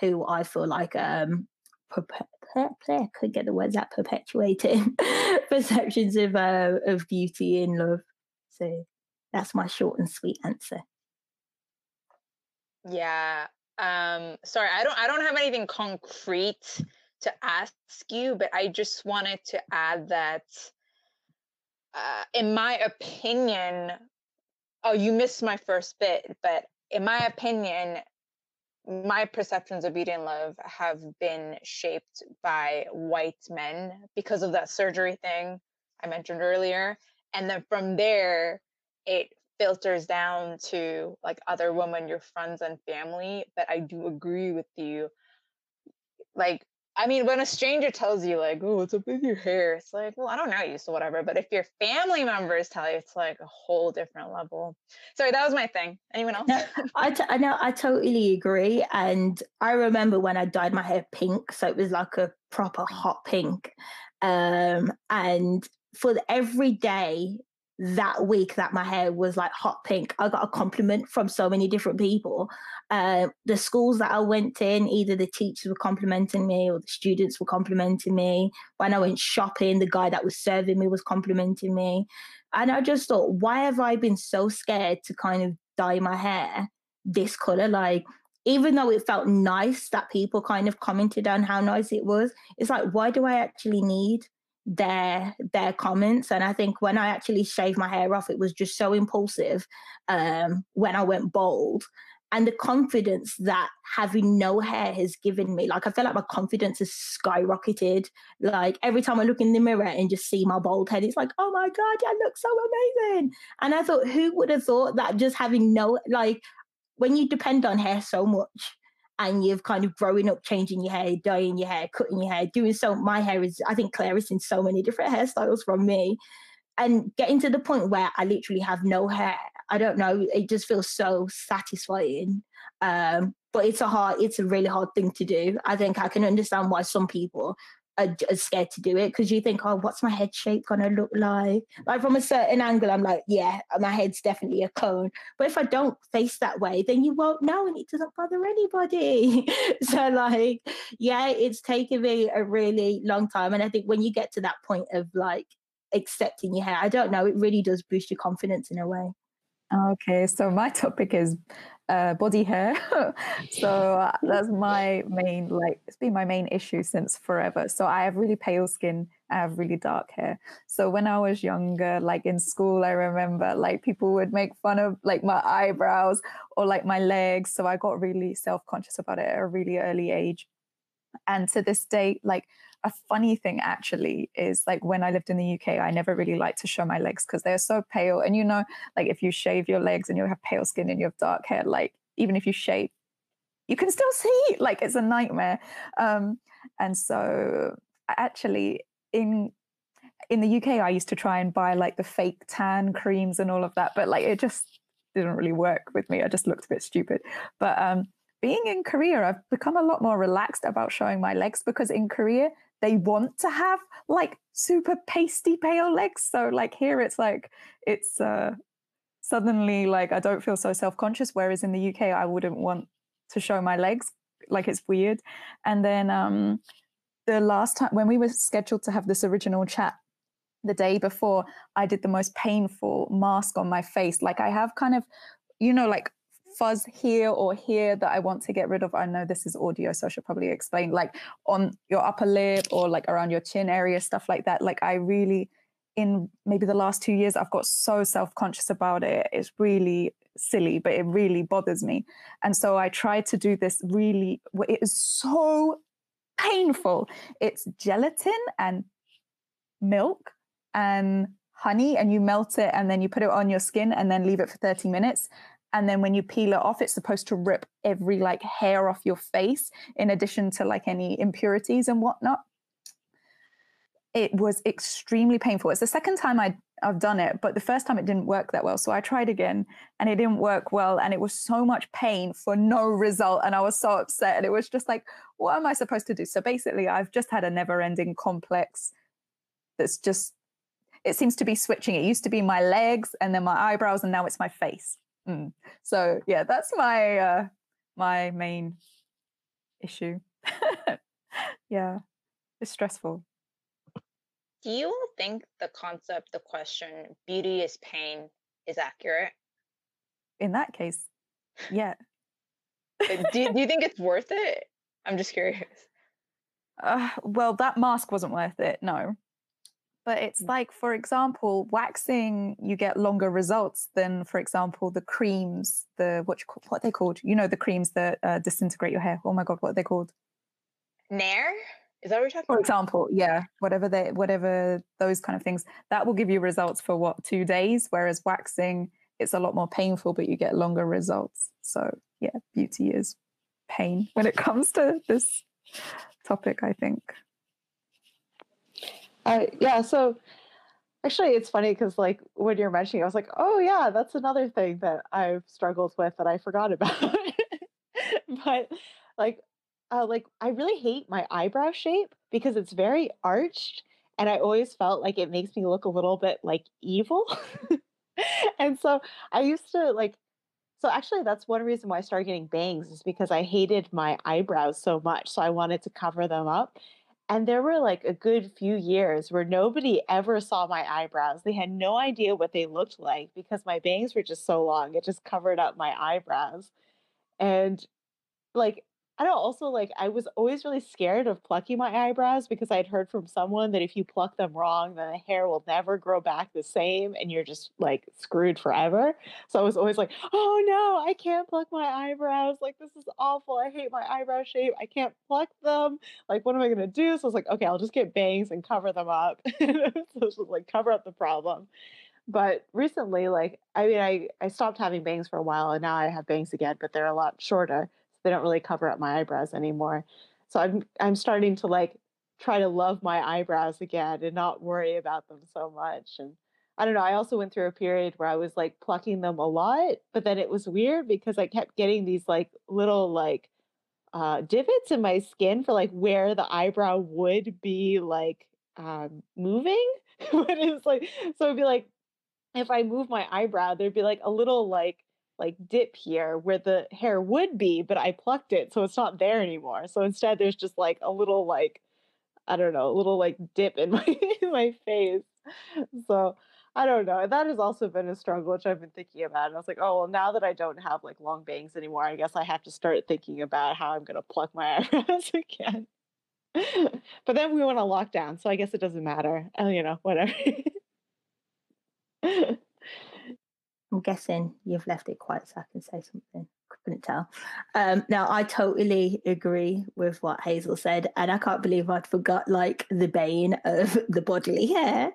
S5: who I feel like um, I could get the words out perpetuating *laughs* perceptions of uh, of beauty and love. So that's my short and sweet answer.
S1: Yeah. Um, sorry, I don't I don't have anything concrete to ask you, but I just wanted to add that uh, in my opinion, oh, you missed my first bit, but in my opinion, my perceptions of beauty and love have been shaped by white men because of that surgery thing I mentioned earlier. And then from there, it filters down to like other women, your friends and family. But I do agree with you. Like I mean, when a stranger tells you like, "Oh, what's up with your hair?" It's like, well, I don't know you, so whatever. But if your family members tell you, it's like a whole different level. Sorry, that was my thing. Anyone else?
S5: No, *laughs* I, t- I know I totally agree, and I remember when I dyed my hair pink, so it was like a proper hot pink, um, and for every day that week that my hair was like hot pink, I got a compliment from so many different people. Uh, the schools that I went in, either the teachers were complimenting me or the students were complimenting me. When I went shopping, the guy that was serving me was complimenting me. And I just thought, why have I been so scared to kind of dye my hair this color? Like, even though it felt nice that people kind of commented on how nice it was, it's like, why do I actually need their their comments. And i think when i actually shaved my hair off it was just so impulsive um, when i went bald and the confidence that having no hair has given me like i feel like my confidence has skyrocketed. Like every time i look in the mirror and just see my bald head it's like oh my god i look so amazing. And i thought who would have thought that just having no like when you depend on hair so much and you've kind of growing up changing your hair, dyeing your hair, cutting your hair, doing so. My hair is, I think Claire is in so many different hairstyles from me. And getting to the point where I literally have no hair, I don't know, it just feels so satisfying. Um, but it's a hard, it's a really hard thing to do. I think I can understand why some people are, are scared to do it because you think, oh, what's my head shape gonna look like? Like from a certain angle, I'm like, yeah, my head's definitely a cone. But if I don't face that way, then you won't know, and it doesn't bother anybody. *laughs* so like, yeah, it's taken me a really long time, and I think when you get to that point of like accepting your hair, I don't know, it really does boost your confidence in a way.
S3: Okay, so my topic is uh, body hair. *laughs* so uh, that's my main, like, it's been my main issue since forever. So I have really pale skin. I have really dark hair. So when I was younger, like in school, I remember like people would make fun of like my eyebrows or like my legs. So I got really self conscious about it at a really early age. And to this day, like a funny thing actually is like when I lived in the UK, I never really liked to show my legs because they're so pale. And you know, like if you shave your legs and you have pale skin and you have dark hair, like even if you shave, you can still see. Like it's a nightmare. Um, and so actually in in the UK, I used to try and buy like the fake tan creams and all of that, but like it just didn't really work with me. I just looked a bit stupid. But um, being in Korea, I've become a lot more relaxed about showing my legs because in Korea, they want to have like super pasty pale legs. So like here it's like it's uh suddenly like I don't feel so self-conscious. Whereas in the UK I wouldn't want to show my legs. Like it's weird. And then um the last time when we were scheduled to have this original chat the day before, I did the most painful mask on my face. Like I have kind of, you know, like fuzz here or here that I want to get rid of. I know this is audio, so I should probably explain like on your upper lip or like around your chin area, stuff like that. Like I really, in maybe the last two years, I've got so self conscious about it. It's really silly, but it really bothers me. And so I try to do this really, it is so painful. It's gelatin and milk and honey and you melt it and then you put it on your skin and then leave it for 30 minutes and then when you peel it off it's supposed to rip every like hair off your face in addition to like any impurities and whatnot. It was extremely painful. It's the second time I, i've done it but the first time it didn't work that well. So i tried again and it didn't work well and it was so much pain for no result and i was so upset. And it was just like what am i supposed to do? So basically i've just had a never ending complex that's just it seems to be switching. It used to be my legs and then my eyebrows and now it's my face Mm. So yeah, that's my uh, my main issue. *laughs* yeah, it's stressful.
S1: Do you think the concept, the question, beauty is pain, is accurate?
S3: In that case, yeah.
S1: do, do you think it's worth it? I'm just curious. *laughs*
S3: Uh, well, that mask wasn't worth it. No, but it's mm. like for example waxing you get longer results than for example the creams the what you call, what they called you know the creams that uh, disintegrate your hair oh my god what are they called
S1: nair is that what you're talking about?
S3: for
S1: about?
S3: example yeah whatever they whatever those kind of things that will give you results for what two days whereas waxing it's a lot more painful but you get longer results so yeah beauty is pain when it comes to this topic i think
S4: yeah, so actually, it's funny because like when you're mentioning, it, I was like, oh yeah, that's another thing that I've struggled with that I forgot about. *laughs* but like, uh, like I really hate my eyebrow shape because it's very arched, and I always felt like it makes me look a little bit like evil. *laughs* and so I used to like so actually that's one reason why I started getting bangs is because I hated my eyebrows so much. So I wanted to cover them up. And there were like a good few years where nobody ever saw my eyebrows. They had no idea what they looked like because my bangs were just so long. It just covered up my eyebrows. And like I don't also like I was always really scared of plucking my eyebrows because I'd heard from someone that if you pluck them wrong, then the hair will never grow back the same and you're just like screwed forever. So I was always like, oh no, I can't pluck my eyebrows. Like this is awful. I hate my eyebrow shape. I can't pluck them. Like what am I gonna do? So I was like, okay, I'll just get bangs and cover them up. *laughs* so just like cover up the problem. But recently, like I mean, I, I stopped having bangs for a while and now I have bangs again, but they're a lot shorter they don't really cover up my eyebrows anymore. So I'm I'm starting to like try to love my eyebrows again and not worry about them so much. And I don't know, I also went through a period where I was like plucking them a lot, but then it was weird because I kept getting these like little like uh, divots in my skin for like where the eyebrow would be like um, moving. *laughs* but it's like so it'd be like if I move my eyebrow, there'd be like a little like like dip here where the hair would be, but I plucked it, so it's not there anymore. So instead, there's just like a little like I don't know, a little like dip in *laughs* my in my face. So I don't know. That has also been a struggle, which I've been thinking about. And I was like, oh, well, now that I don't have like long bangs anymore, I guess I have to start thinking about how I'm to pluck my *laughs* eyebrows again. *laughs* but then we went on lockdown, so I guess it doesn't matter. Oh, you know, whatever.
S5: I'm guessing you've left it quiet so I can say something couldn't tell. Um, now, I totally agree with what Hazel said, and I can't believe I'd forgot like the bane of *laughs* the bodily hair.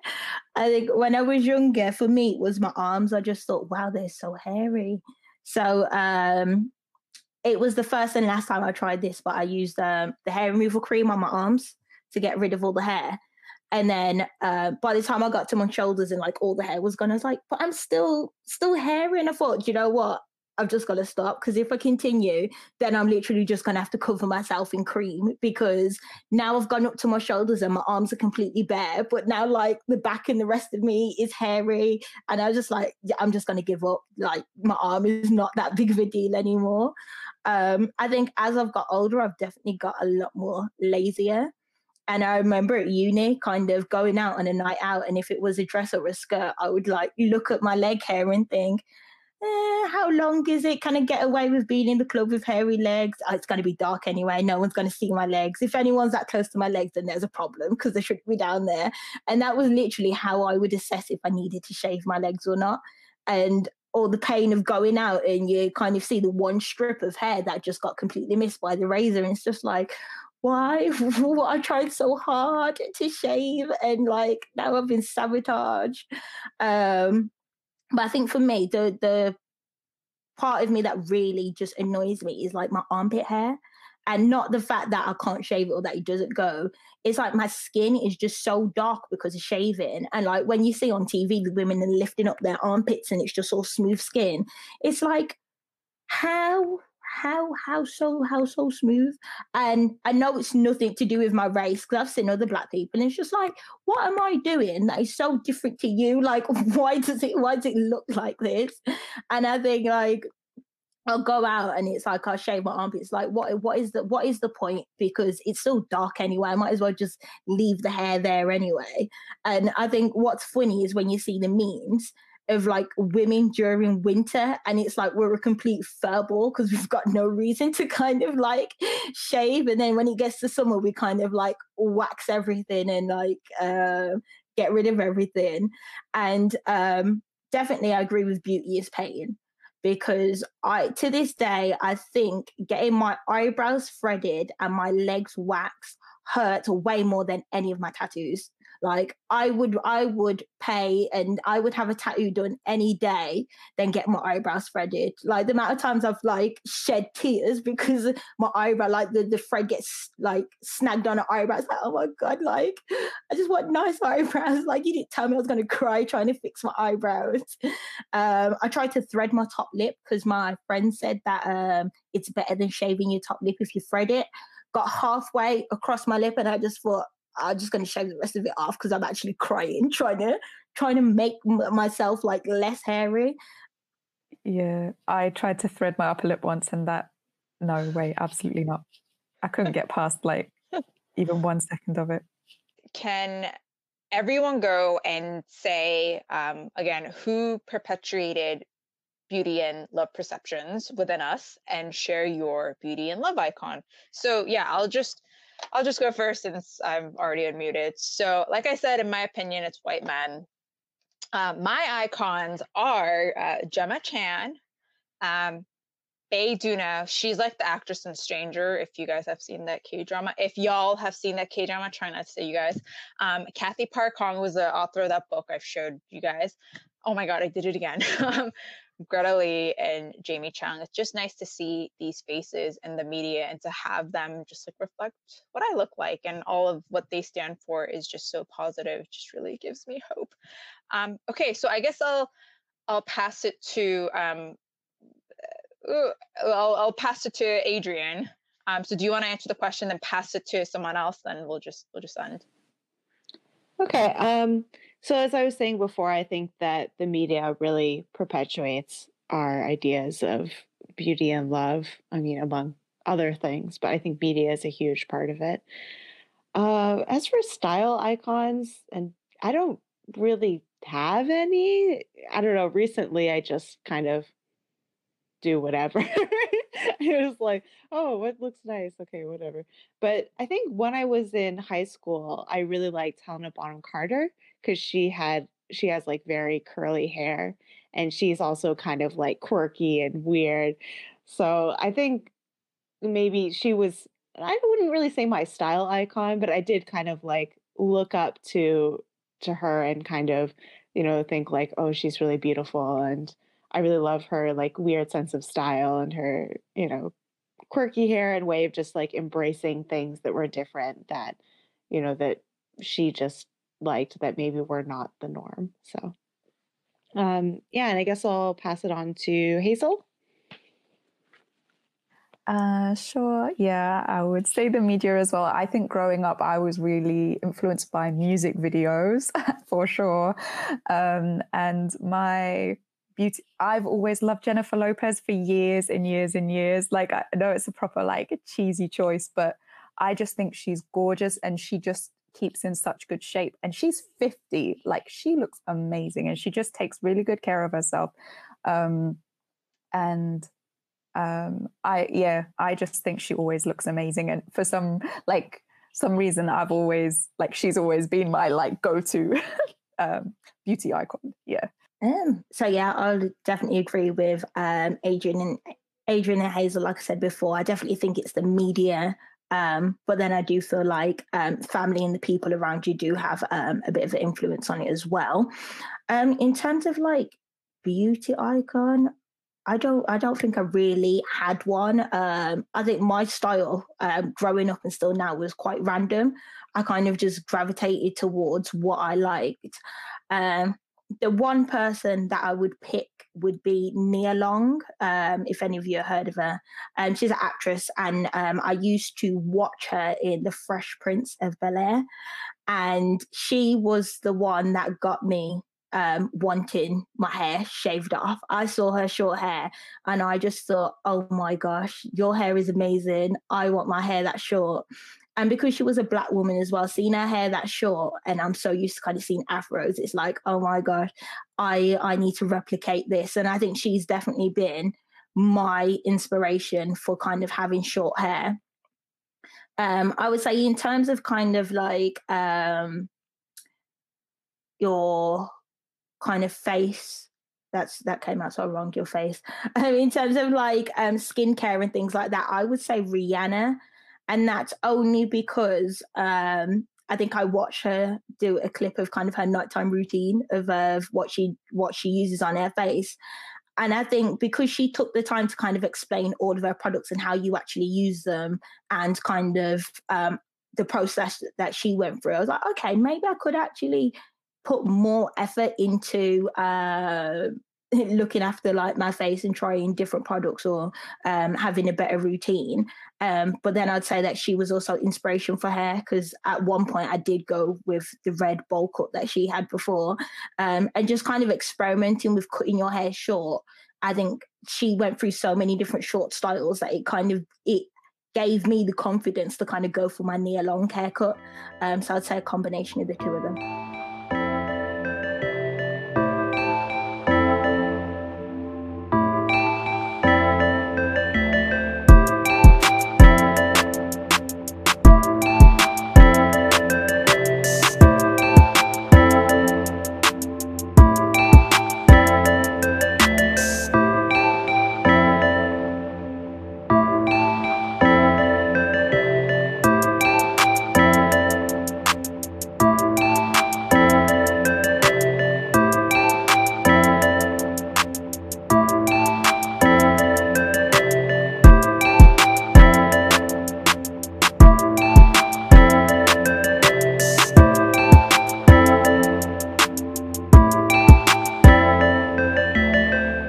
S5: I think when I was younger, for me, it was my arms. I just thought, wow, they're so hairy. So um, it was the first and last time I tried this, but I used um, the hair removal cream on my arms to get rid of all the hair. And then uh, by the time I got to my shoulders and like all the hair was gone, I was like, but I'm still still hairy. And I thought, you know what? I've just got to stop because if I continue, then I'm literally just going to have to cover myself in cream because now I've gone up to my shoulders and my arms are completely bare. But now, like the back and the rest of me is hairy, and I was just like yeah, I'm just going to give up. Like my arm is not that big of a deal anymore. Um, I think as I've got older, I've definitely got a lot more lazier. And I remember at uni, kind of going out on a night out, and if it was a dress or a skirt, I would like look at my leg hair and think, eh, how long is it? Can I get away with being in the club with hairy legs? Oh, it's going to be dark anyway. No one's going to see my legs. If anyone's that close to my legs, then there's a problem because they shouldn't be down there. And that was literally how I would assess if I needed to shave my legs or not. And or the pain of going out and you kind of see the one strip of hair that just got completely missed by the razor. And it's just like, *laughs* why? I tried so hard to shave and like now I've been sabotaged. Um, but I think for me, the the part of me that really just annoys me is like my armpit hair. And not the fact that I can't shave it or that it doesn't go. It's like my skin is just so dark because of shaving. And like when you see on TV the women are lifting up their armpits and it's just all smooth skin, it's like, how how how so how so smooth and i know it's nothing to do with my race because i've seen other black people and it's just like what am i doing that is so different to you *laughs* like why does it why does it look like this and i think like I'll go out and it's like I'll shave my armpits. Like what what is the what is the point? Because it's so dark anyway. I might as well just leave the hair there anyway. And I think what's funny is when you see the memes of like women during winter and it's like we're a complete furball because we've got no reason to kind of like shave. And then when it gets to summer we kind of like wax everything and like uh, get rid of everything. And um, definitely i agree with beauty is pain because i to this day i think getting my eyebrows threaded and my legs waxed hurt way more than any of my tattoos like I would I would pay and I would have a tattoo done any day than get my eyebrows threaded. Like the amount of times I've like shed tears *laughs* because my eyebrow, like the, the thread gets like snagged on an eyebrow. It's like, oh my God, like I just want nice *laughs* eyebrows. Like you didn't tell me I was gonna cry trying to fix my eyebrows. Um, I tried to thread my top lip because my friend said that um, it's better than shaving your top lip if you thread it got halfway across my lip and I just thought, I'm just going to shave the rest of it off because I'm actually crying, trying to trying to make m- myself like less hairy.
S3: Yeah, I tried to thread my upper lip once, and that no way, absolutely not. I couldn't get past like even one second of it.
S1: Can everyone go and say um, again who perpetuated beauty and love perceptions within us and share your beauty and love icon? So yeah, I'll just I'll just go first since I'm already unmuted. So, like I said, in my opinion, it's white men. Uh, my icons are uh, Gemma Chan, um, Bae Doona. She's like the actress in Stranger. If you guys have seen that K drama, if y'all have seen that K drama, try not to say you guys. Um, Cathy Park Hong was the author of that book I've showed you guys. Oh my god, I did it again. *laughs* Greta Lee and Jamie Chung. It's just nice to see these faces in the media and to have them just like reflect what I look like and all of what they stand for is just so positive. Just really gives me hope. Um, okay, so I guess I'll I'll pass it to um, uh, I'll, I'll pass it to Adrian. Um, so do you want to answer the question and pass it to someone else? Then we'll just we'll just end.
S4: Okay. Um, so as I was saying before, I think that the media really perpetuates our ideas of beauty and love. I mean, among other things, but I think media is a huge part of it. Uh, as for style icons, and I don't really have any. I don't know. Recently, I just kind of do whatever. *laughs* it was like, oh, what looks nice? Okay, whatever. But I think when I was in high school, I really liked Helena Bonham Carter because she had she has like very curly hair and she's also kind of like quirky and weird. So I think maybe she was I wouldn't really say my style icon, but I did kind of like look up to to her and kind of, you know, think like, oh, she's really beautiful and I really love her like weird sense of style and her, you know, quirky hair and way of just like embracing things that were different that, you know, that she just liked that maybe were not the norm. So um yeah, and I guess I'll pass it on to Hazel.
S3: Uh, sure. Yeah, I would say the media as well. I think growing up, I was really influenced by music videos *laughs* for sure. Um, and my beauty, I've always loved Jennifer Lopez for years and years and years. Like, I know it's a proper, like, cheesy choice, but I just think she's gorgeous and she just keeps in such good shape. And she's 50. Like, she looks amazing and she just takes really good care of herself. Um, and um i yeah i just think she always looks amazing and for some like some reason i've always like she's always been my like go-to *laughs* um beauty icon yeah
S5: um so yeah i'll definitely agree with um adrian and adrian and hazel like i said before i definitely think it's the media um, but then I do feel like um, family and the people around you do have um, a bit of an influence on it as well. Um, in terms of like beauty icon, I don't I don't think I really had one. Um, I think my style um, growing up and still now was quite random. I kind of just gravitated towards what I liked. The one person that I would pick would be Nia Long. Um, if any of you have heard of her, um, she's an actress, and um, I used to watch her in The Fresh Prince of Bel Air, and she was the one that got me um, wanting my hair shaved off. I saw her short hair and I just thought, oh my gosh, your hair is amazing. I want my hair that short. And because she was a black woman as well, seeing her hair that short, and I'm so used to kind of seeing afros, it's like, oh my gosh, I I need to replicate this. And I think she's definitely been my inspiration for kind of having short hair. Um, I would say in terms of kind of like um your kind of face that's that came out so wrong your face um, *laughs* in terms of like um skincare and things like that i would say rihanna and that's only because um i think i watched her do a clip of kind of her nighttime routine of, of what she what she uses on her face. And i think because she took the time to kind of explain all of her products and how you actually use them and kind of um the process that she went through i was like okay maybe i could actually put more effort into uh, *laughs* looking after like my face and trying different products or um, having a better routine. Um, but then I'd say that she was also inspiration for hair because at one point I did go with the red bowl cut that she had before um, and just kind of experimenting with cutting your hair short. I think she went through so many different short styles that it kind of it gave me the confidence to kind of go for my Nia Long haircut. Um, so I'd say a combination of the two of them.